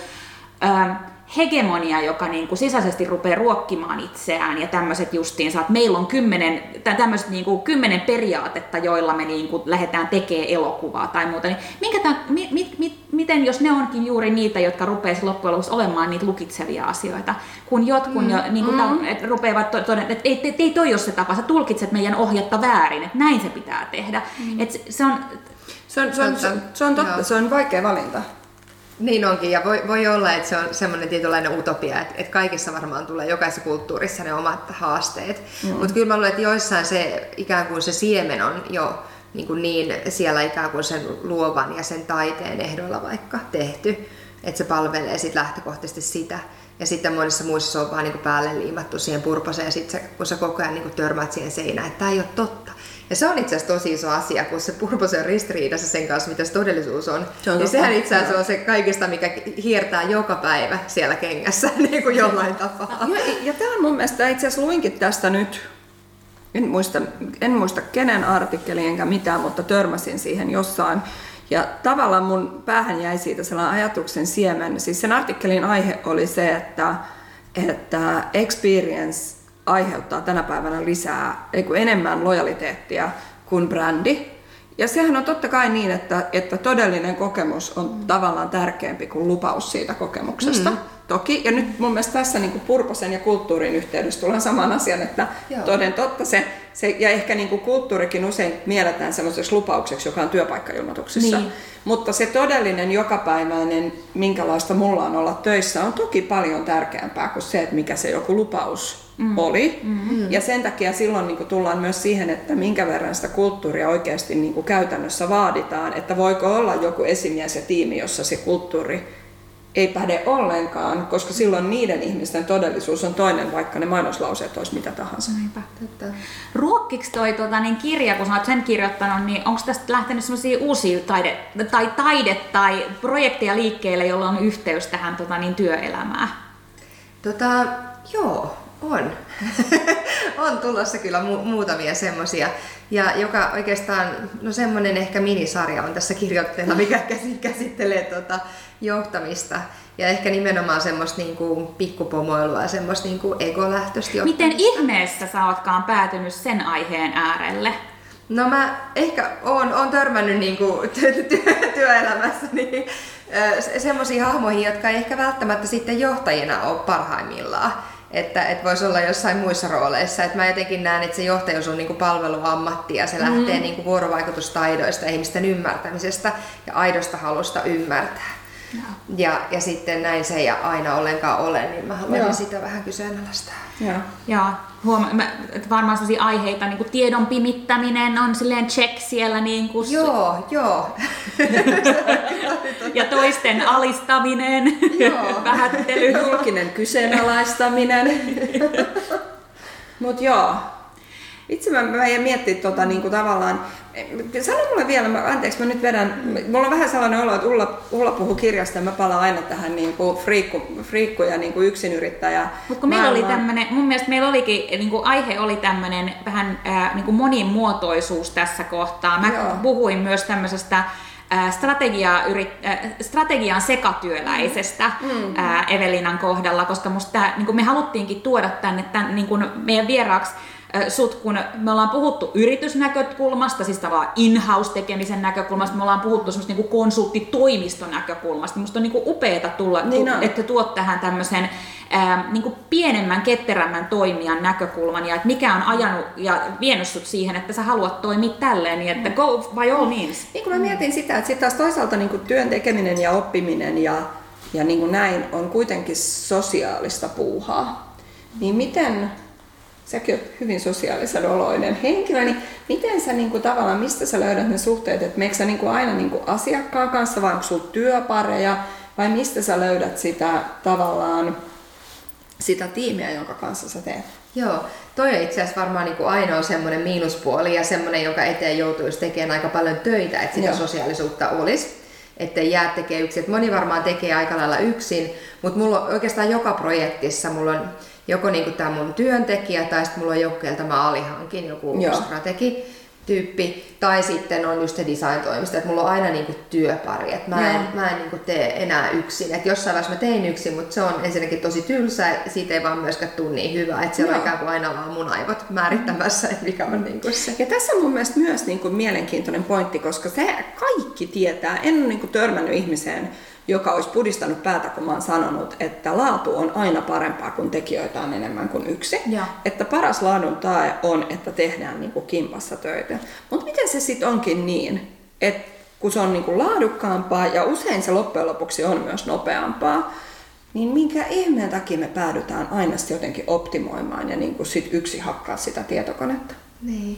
S1: äh, hegemonia, joka niin kuin sisäisesti rupeaa ruokkimaan itseään ja tämmöiset justiinsa, että meillä on kymmenen, tämmöiset niin kuin kymmenen periaatetta, joilla me niin kuin lähdetään tekemään elokuvaa tai muuta, niin minkä tämän, mi, mi, mi, miten jos ne onkin juuri niitä, jotka rupeaisi loppujen lopuksi olemaan niitä lukitsevia asioita, kun jotkut mm. jo niin kuin mm. et rupeavat todeta, että ei, ei, ei toi ole se tapa, sä tulkitset meidän ohjetta väärin, että näin se pitää tehdä. Mm. Et se on,
S2: se on, se on, se on, se on totta, se on vaikea valinta.
S3: Niin onkin, ja voi, voi olla, että se on semmoinen tietynlainen utopia, että, että kaikissa varmaan tulee jokaisessa kulttuurissa ne omat haasteet. Mm. Mutta kyllä mä luulen, että joissain se ikään kuin se siemen on jo niin, kuin niin siellä ikään kuin sen luovan ja sen taiteen ehdolla vaikka tehty, että se palvelee sit lähtökohtaisesti sitä. Ja sitten monissa muissa se on vaan niin päälle liimattu siihen purposeen, ja sitten kun sä koko ajan niin törmät siihen seinään, että tämä ei ole totta, ja se on itse asiassa tosi iso asia, kun se purpose on ristiriidassa sen kanssa, mitä se todellisuus on. Se on niin sehän itse asiassa on se kaikista, mikä hiertää joka päivä siellä kengässä niin kuin jollain tapaa.
S2: Ja, ja tämä on mun mielestä, itse asiassa luinkin tästä nyt, en muista, en muista kenen artikkeli enkä mitään, mutta törmäsin siihen jossain. Ja tavallaan mun päähän jäi siitä sellainen ajatuksen siemen. Siis sen artikkelin aihe oli se, että, että experience aiheuttaa tänä päivänä lisää, ei enemmän lojaliteettia kuin brändi. Ja sehän on totta kai niin, että, että todellinen kokemus on mm. tavallaan tärkeämpi kuin lupaus siitä kokemuksesta. Mm. Toki, ja nyt mun mielestä tässä niin purposen ja kulttuurin yhteydessä tullaan saman asian, että Joo. toden totta se, se, ja ehkä niin kuin kulttuurikin usein mielletään sellaiseksi lupaukseksi, joka on työpaikkailmoituksissa. Niin. Mutta se todellinen jokapäiväinen, minkälaista mulla on olla töissä, on toki paljon tärkeämpää kuin se, että mikä se joku lupaus mm. oli. Mm. Ja sen takia silloin niin kuin tullaan myös siihen, että minkä verran sitä kulttuuria oikeasti niin kuin käytännössä vaaditaan, että voiko olla joku esimies ja tiimi, jossa se kulttuuri ei päde ollenkaan, koska silloin niiden ihmisten todellisuus on toinen, vaikka ne mainoslauseet olisi mitä tahansa. Niinpä.
S1: Ruokkiksi toi tuota, niin kirja, kun olet sen kirjoittanut, niin onko tästä lähtenyt sellaisia uusia taide, tai taide tai projekteja liikkeelle, jolla on yhteys tähän tuota, niin työelämään?
S3: Tota, joo, on. on tulossa kyllä mu- muutamia semmoisia. Ja joka oikeastaan, no semmoinen ehkä minisarja on tässä kirjoitteella, mikä käsittelee tuota johtamista. Ja ehkä nimenomaan semmoista niinku pikkupomoilua ja semmoista niinku egolähtöistä
S1: johtamista. Miten ihmeessä sä ootkaan päätynyt sen aiheen äärelle?
S3: No mä ehkä oon, oon törmännyt niinku ty- työelämässä niin, semmoisiin hahmoihin, jotka ei ehkä välttämättä sitten johtajina ole parhaimmillaan että, että voisi olla jossain muissa rooleissa. Että mä jotenkin näen, että se johtajuus on niin kuin palveluammatti ja se lähtee mm. niin kuin vuorovaikutustaidoista, ihmisten ymmärtämisestä ja aidosta halusta ymmärtää. No. Ja, ja sitten näin se ei aina ollenkaan ole, niin mä haluan sitä vähän kyseenalaistaa.
S1: Joo. Ja huoma- mä, että varmaan sellaisia aiheita, niin kuin tiedon pimittäminen on silleen check siellä. Niin kuin
S3: joo, joo.
S1: ja toisten alistaminen, joo. vähättely.
S2: Julkinen kyseenalaistaminen. Mutta joo, itse mä, mä jäin miettimään tota, niin kuin tavallaan, sano mulle vielä, mä, anteeksi mä nyt vedän, mulla on vähän sellainen olo, että Ulla, Ulla puhuu kirjasta ja mä palaan aina tähän niin kuin friikku, friikku ja niin kuin yksinyrittäjä.
S1: Mutta kun meillä oli tämmönen, mun mielestä meillä olikin, niin kuin aihe oli tämmöinen vähän niin kuin monimuotoisuus tässä kohtaa. Mä Joo. puhuin myös tämmöisestä strategia, strategian sekatyöläisestä mm. Evelinan kohdalla, koska musta niin me haluttiinkin tuoda tänne tämän, niin meidän vieraaksi sut, kun me ollaan puhuttu yritysnäkökulmasta, siis tavallaan in-house tekemisen näkökulmasta, me ollaan puhuttu semmoista niin konsulttitoimiston näkökulmasta. Musta on niin upeeta tulla, niin on. että tuot tähän tämmöisen ää, niin pienemmän, ketterämmän toimijan näkökulman ja että mikä on ajanut ja vienyt sut siihen, että sä haluat toimia tälleen, niin että go by all means.
S2: Niin kun mä mietin sitä, että sitten taas toisaalta niin työn tekeminen ja oppiminen ja, ja niin kuin näin on kuitenkin sosiaalista puuhaa. Niin miten säkin olet hyvin sosiaalisen oloinen henkilö, niin miten sä niin kuin, tavallaan, mistä sä löydät ne suhteet, että meikö sä niin kuin, aina niin kuin, asiakkaan kanssa vai onko sulla työpareja vai mistä sä löydät sitä tavallaan sitä tiimiä, jonka kanssa sä teet?
S3: Joo, toi on itse asiassa varmaan niin kuin ainoa semmoinen miinuspuoli ja semmoinen, jonka eteen joutuisi tekemään aika paljon töitä, että sitä Joo. sosiaalisuutta olisi että jää tekee yksin. Et moni varmaan tekee aika lailla yksin, mutta mulla on oikeastaan joka projektissa mulla on joko niin tämä mun työntekijä tai sitten mulla on joku, keltä mä alihankin, joku Joo. strategi tyyppi, tai sitten on just se design-toimisto, että mulla on aina niinku työpari, että mä en, mä en niinku tee enää yksin. Et jossain vaiheessa mä tein yksin, mutta se on ensinnäkin tosi tylsä, siitä ei vaan myöskään tule niin hyvä, että siellä Joo. on ikään kuin aina vaan mun aivot määrittämässä, että mikä on niinku se.
S2: Ja tässä on mun mielestä myös niinku mielenkiintoinen pointti, koska se kaikki tietää, en ole niinku törmännyt ihmiseen, joka olisi pudistanut päätä, kun mä oon sanonut, että laatu on aina parempaa, kun tekijöitä on enemmän kuin yksi. Ja. Että paras laadun tae on, että tehdään niin kuin kimpassa töitä. Mutta miten se sitten onkin niin, että kun se on niin kuin laadukkaampaa ja usein se loppujen lopuksi on myös nopeampaa, niin minkä ihmeen takia me päädytään aina jotenkin optimoimaan ja niin kuin sit yksi hakkaa sitä tietokonetta?
S1: Niin.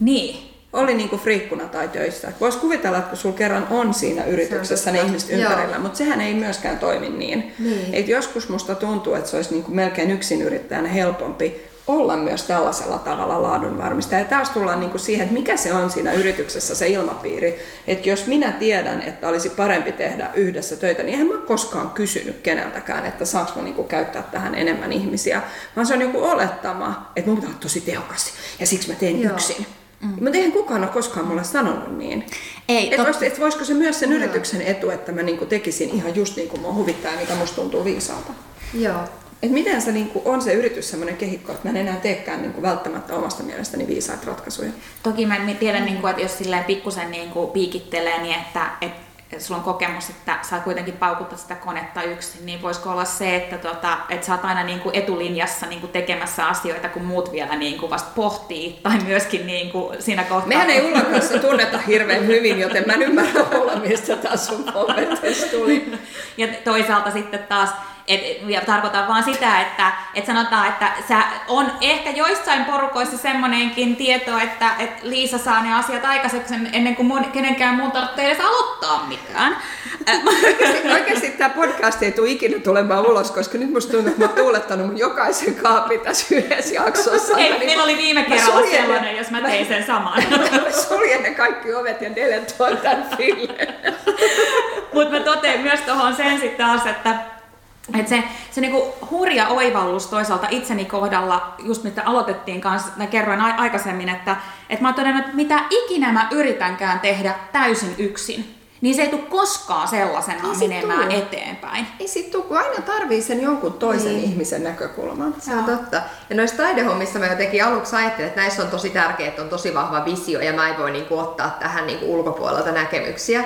S1: Niin,
S2: oli niinku friikkuna tai töissä. Voisi kuvitella, että kun sulla kerran on siinä yrityksessä ne ihmiset ympärillä, mutta sehän ei myöskään toimi niin. niin. Et joskus musta tuntuu, että se olisi niinku melkein yksin yrittäjänä helpompi olla myös tällaisella tavalla laadunvarmista. Ja taas tullaan niinku siihen, että mikä se on siinä yrityksessä se ilmapiiri. Että jos minä tiedän, että olisi parempi tehdä yhdessä töitä, niin en mä koskaan kysynyt keneltäkään, että saanko mä niinku käyttää tähän enemmän ihmisiä. Vaan se on joku olettama, että mun pitää olla tosi tehokas ja siksi mä teen Joo. yksin. Mm. Mutta eihän kukaan ole koskaan mulle sanonut niin. Ei, et, tot... et voisiko se myös sen no. yrityksen etu, että mä niinku tekisin ihan just niin kuin mua huvittaa mikä musta tuntuu viisaalta.
S3: Joo.
S2: Et miten se niinku, on se yritys semmoinen kehikko, että mä en enää teekään niinku välttämättä omasta mielestäni viisaita ratkaisuja?
S1: Toki mä tiedän, niinku, että jos silleen pikkusen niinku piikittelee, niin että et sulla on kokemus, että sä kuitenkin paukuttaa sitä konetta yksin, niin voisiko olla se, että, tota, että sä oot aina niin kuin etulinjassa niin kuin tekemässä asioita, kun muut vielä niin kuin vasta pohtii, tai myöskin niin kuin siinä kohtaa...
S2: Mehän ei Ullan kanssa tunneta hirveän hyvin, joten mä en ymmärrä olla, mistä taas sun tuli.
S1: Ja toisaalta sitten taas et, ja tarkoitan vaan sitä, että et sanotaan, että sä on ehkä joissain porukoissa semmoinenkin tieto, että et Liisa saa ne asiat aikaiseksi ennen kuin mun, kenenkään muun tarvitsee edes aloittaa mitään.
S2: Oikeasti tämä podcast ei tule ikinä tulemaan ulos, koska nyt musta tuntuu, että mä oon tuulettanut mun jokaisen kaapin tässä yhdessä jaksossa.
S1: Ei, niin meillä oli viime kerralla sellainen, jos mä tein sen saman.
S2: Mä suljen ne kaikki ovet ja deletoin tämän.
S1: Mutta mä totean myös tuohon sen sitten taas, että et se, se niinku hurja oivallus toisaalta itseni kohdalla, just mitä aloitettiin kanssa, mä kerroin a- aikaisemmin, että, että mä oon todennut, että mitä ikinä mä yritänkään tehdä täysin yksin, niin se ei tule koskaan sellaisena menemään tuu. eteenpäin.
S2: Ei sit tuu, kun aina tarvii sen jonkun toisen niin. ihmisen näkökulman.
S3: Se on totta. Ja noissa taidehommissa mä jotenkin aluksi ajattelin, että näissä on tosi tärkeää, että on tosi vahva visio ja mä en voi niinku ottaa tähän niinku ulkopuolelta näkemyksiä.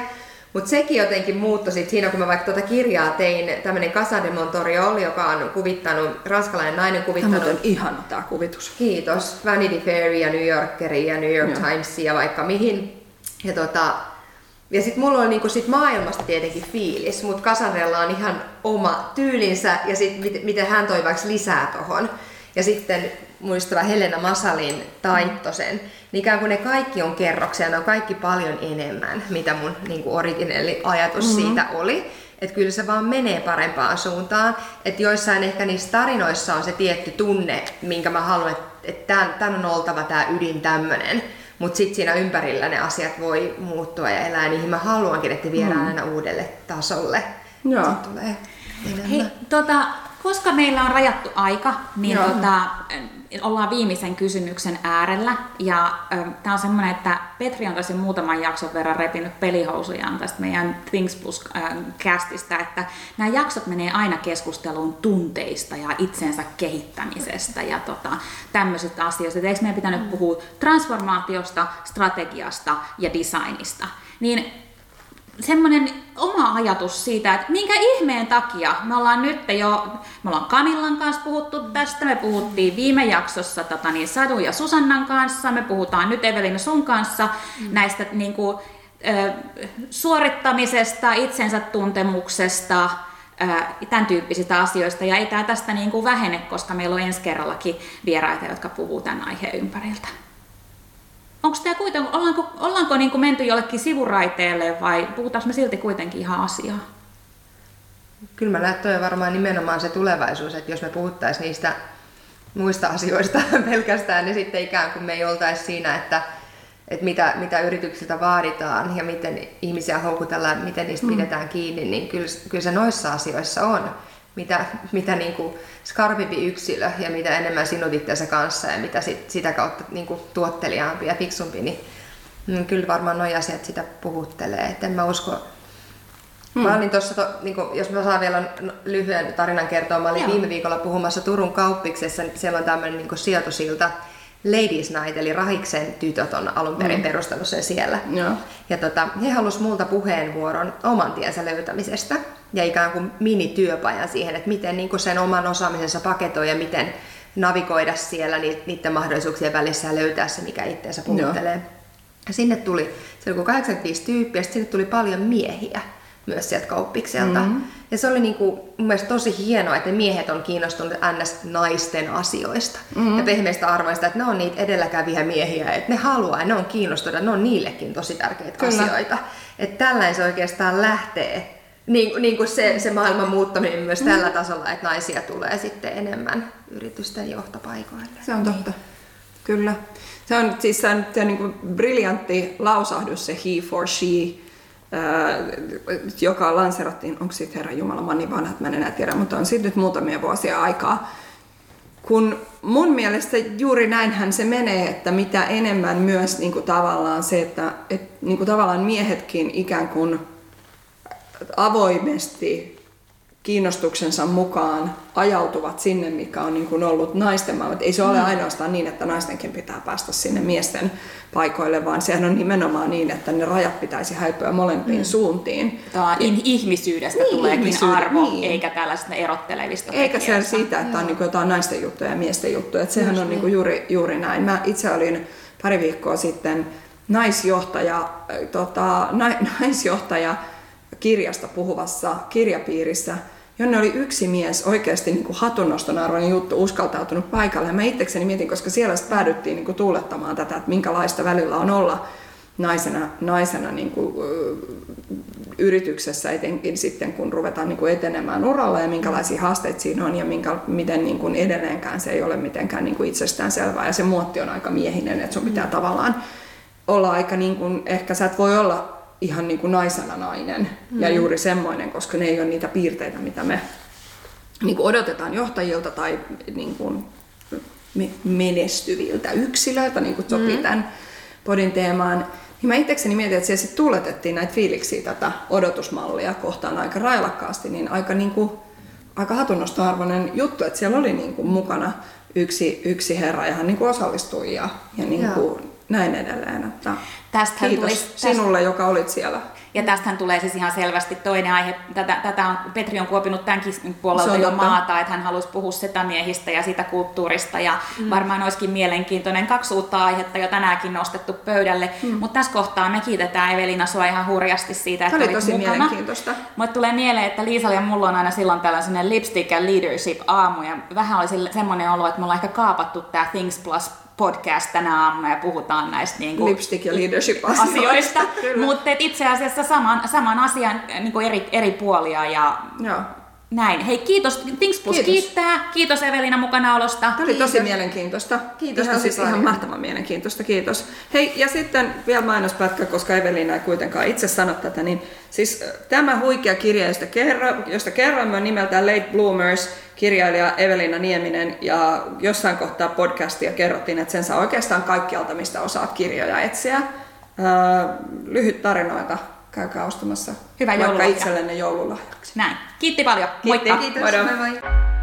S3: Mutta sekin jotenkin muuttui sit siinä, kun mä vaikka tuota kirjaa tein, tämmöinen Casa de Montoriol, joka on kuvittanut, ranskalainen nainen kuvittanut...
S2: Tämä on ihana tämä kuvitus.
S3: Kiitos. Vanity Fair ja New Yorkeri ja New York Joo. Times ja vaikka mihin. Ja, tota, ja sitten mulla on niinku sit maailmasta tietenkin fiilis, mutta Casanrella on ihan oma tyylinsä ja sitten miten hän toi vaikka lisää tohon. Ja sitten muistava Helena Masalin taitto sen, niin ikään kuin ne kaikki on kerroksia, ne on kaikki paljon enemmän, mitä mun niin kuin originelli ajatus mm-hmm. siitä oli. Että kyllä se vaan menee parempaan suuntaan. Että joissain ehkä niissä tarinoissa on se tietty tunne, minkä mä haluan, että, että tämän on oltava tämä ydin tämmöinen. Mutta sitten siinä ympärillä ne asiat voi muuttua ja elää, niihin mä haluankin, että viedään mm. aina uudelle tasolle.
S2: Joo.
S3: tulee
S1: Hei, tota, koska meillä on rajattu aika, niin tota, ollaan viimeisen kysymyksen äärellä. Ja äh, tämä on semmoinen, että Petri on tosi muutaman jakson verran repinyt pelihousujaan tästä meidän Things Plus äh, castista, että nämä jaksot menee aina keskusteluun tunteista ja itsensä kehittämisestä ja tota, tämmöisistä asioista. Et eikö meidän pitänyt puhua transformaatiosta, strategiasta ja designista? Niin semmoinen oma ajatus siitä, että minkä ihmeen takia me ollaan nyt jo, me ollaan Kamillan kanssa puhuttu tästä, me puhuttiin viime jaksossa tota, niin Sadu ja Susannan kanssa, me puhutaan nyt Evelina sun kanssa mm. näistä niin kuin, suorittamisesta, itsensä tuntemuksesta, tämän tyyppisistä asioista, ja ei tämä tästä niin kuin vähene, koska meillä on ensi kerrallakin vieraita, jotka puhuu tämän aiheen ympäriltä onko tämä kuitenkin, ollaanko, ollaanko niin kuin menty jollekin sivuraiteelle vai puhutaanko me silti kuitenkin ihan asiaa?
S3: Kyllä mä näen, että on varmaan nimenomaan se tulevaisuus, että jos me puhuttaisiin niistä muista asioista pelkästään, niin sitten ikään kuin me ei oltaisi siinä, että, että mitä, mitä yrityksiltä vaaditaan ja miten ihmisiä houkutellaan, miten niistä mm. pidetään kiinni, niin kyllä, kyllä se noissa asioissa on mitä, mitä niin kuin skarpimpi yksilö ja mitä enemmän sinut itseänsä kanssa ja mitä sit, sitä kautta niin kuin tuotteliaampi ja fiksumpi, niin, niin kyllä varmaan nuo asiat sitä puhuttelee. Et en mä usko, Hmm. Mä olin tossa, niin kuin, jos mä saan vielä lyhyen tarinan kertoa, mä olin Joo. viime viikolla puhumassa Turun kauppiksessa, siellä on tämmöinen niin sijoitusilta, Ladies Night, eli Rahiksen tytöt on alun perin mm. perustanut sen siellä.
S2: Ja,
S3: ja tota, he halusivat multa puheenvuoron oman tiensä löytämisestä ja ikään kuin minityöpajan siihen, että miten niin kuin sen oman osaamisensa paketoi ja miten navigoida siellä niiden mahdollisuuksien välissä ja löytää se, mikä itseensä puhuttelee. Ja sinne tuli, se oli 85 tyyppiä, ja sinne tuli paljon miehiä myös sieltä kauppikselta. Mm-hmm. Ja se oli niinku, mun mielestä tosi hienoa, että miehet on kiinnostunut ns. naisten asioista mm-hmm. ja pehmeistä arvoista, että ne on niitä edelläkävijä miehiä, että ne haluaa ja ne on kiinnostuneita, ne on niillekin tosi tärkeitä Kyllä. asioita. Että tällainen se oikeastaan lähtee niin, niin kuin se, se maailman muuttaminen myös mm. tällä tasolla, että naisia tulee sitten enemmän yritysten johtopaikoille.
S2: Se on totta. Kyllä. Se on siis se on, se on niin kuin briljantti lausahdus, se he for she, ää, joka lanserattiin, onko sitten Herra Jumala, mä niin vanha, että mä en enää tiedä, mutta on sitten nyt muutamia vuosia aikaa. Kun mun mielestä juuri näinhän se menee, että mitä enemmän myös niin kuin tavallaan se, että et, niin kuin tavallaan miehetkin ikään kuin avoimesti kiinnostuksensa mukaan ajautuvat sinne, mikä on niin kuin ollut naisten maailma. Ei se ole mm. ainoastaan niin, että naistenkin pitää päästä sinne miesten paikoille, vaan sehän on nimenomaan niin, että ne rajat pitäisi häipyä molempiin mm. suuntiin.
S1: Tämä in, ihmisyydestä niin, tuleekin ihmisyyden, arvo, niin. eikä tällaista erottelevista
S2: Eikä se siitä, että on niin kuin jotain naisten juttuja ja miesten juttuja. Että sehän Just on niin. Niin juuri, juuri näin. Mä itse olin pari viikkoa sitten naisjohtaja, tota, na, naisjohtaja kirjasta puhuvassa kirjapiirissä, jonne oli yksi mies oikeasti niin kuin hatunnoston arvoinen juttu uskaltautunut paikalle. Ja mä itsekseni mietin, koska siellä päädyttiin niin kuin tuulettamaan tätä, että minkälaista välillä on olla naisena, naisena niin kuin, yrityksessä, etenkin sitten kun ruvetaan niin kuin etenemään uralla ja minkälaisia haasteita siinä on ja minkä, miten niin kuin edelleenkään se ei ole mitenkään niin kuin itsestään selvää ja se muotti on aika miehinen, että sun pitää mm. tavallaan olla aika niin kuin, ehkä sä et voi olla ihan niin kuin naisena nainen mm. ja juuri semmoinen, koska ne ei ole niitä piirteitä, mitä me niin kuin odotetaan johtajilta tai niin kuin menestyviltä yksilöiltä, niin kuin sopii mm. tämän podin teemaan. Niin mä itsekseni mietin, että siellä sitten tuuletettiin näitä fiiliksiä tätä odotusmallia kohtaan aika railakkaasti, niin aika, niin kuin, aika hatunnostoarvoinen juttu, että siellä oli niin kuin mukana yksi, yksi herra ja hän niin kuin osallistui ja, ja niin kuin näin edelleen. Että Tästähän Kiitos tuli, sinulle, tästä, joka olit siellä.
S1: Ja tästähän tulee siis ihan selvästi toinen aihe. Tätä, tätä on, Petri on kuopinut tämänkin puolelta jo maata, että hän halusi puhua setämiehistä ja sitä kulttuurista. Ja mm. varmaan olisikin mielenkiintoinen. Kaksi uutta aihetta jo tänäänkin nostettu pöydälle. Mm. Mutta tässä kohtaa me kiitetään Evelina sua ihan hurjasti siitä, että
S2: Tämä oli tosi mukana. mielenkiintoista.
S1: Mutta tulee mieleen, että Liisa ja mulla on aina silloin tällainen lipstick and leadership aamu. Ja vähän oli semmoinen olo, että me ollaan ehkä kaapattu tämä Things Plus podcast tänä aamuna ja puhutaan näistä niin kuin,
S2: Lipstick ja leadership
S1: asioista. Mutta itse asiassa saman, saman asian niin kuin eri, eri puolia ja
S2: Joo.
S1: Näin. Hei, kiitos. Things Plus
S2: Kiitos.
S1: kiittää. Kiitos Evelina mukanaolosta.
S2: Tämä oli tosi
S3: Kiitos.
S2: mielenkiintoista.
S3: Kiitos
S2: ihan,
S3: tosi
S2: siis ihan mahtavan mielenkiintoista, kiitos. Hei, ja sitten vielä mainospätkä, koska Evelina ei kuitenkaan itse sano tätä, niin siis tämä huikea kirja, josta, kerro, josta kerroimme, on nimeltään Late Bloomers, kirjailija Evelina Nieminen, ja jossain kohtaa podcastia kerrottiin, että sen saa oikeastaan kaikkialta, mistä osaat kirjoja etsiä. Äh, lyhyt tarinoita, käykää ostamassa
S1: Hyvä
S2: vaikka
S1: joululahja.
S2: itsellenne joululahjaksi.
S1: Näin. Kiitti paljon.
S2: Kiitti.
S1: Moikka.
S3: Kiitos,
S2: Moro.
S3: moi moi.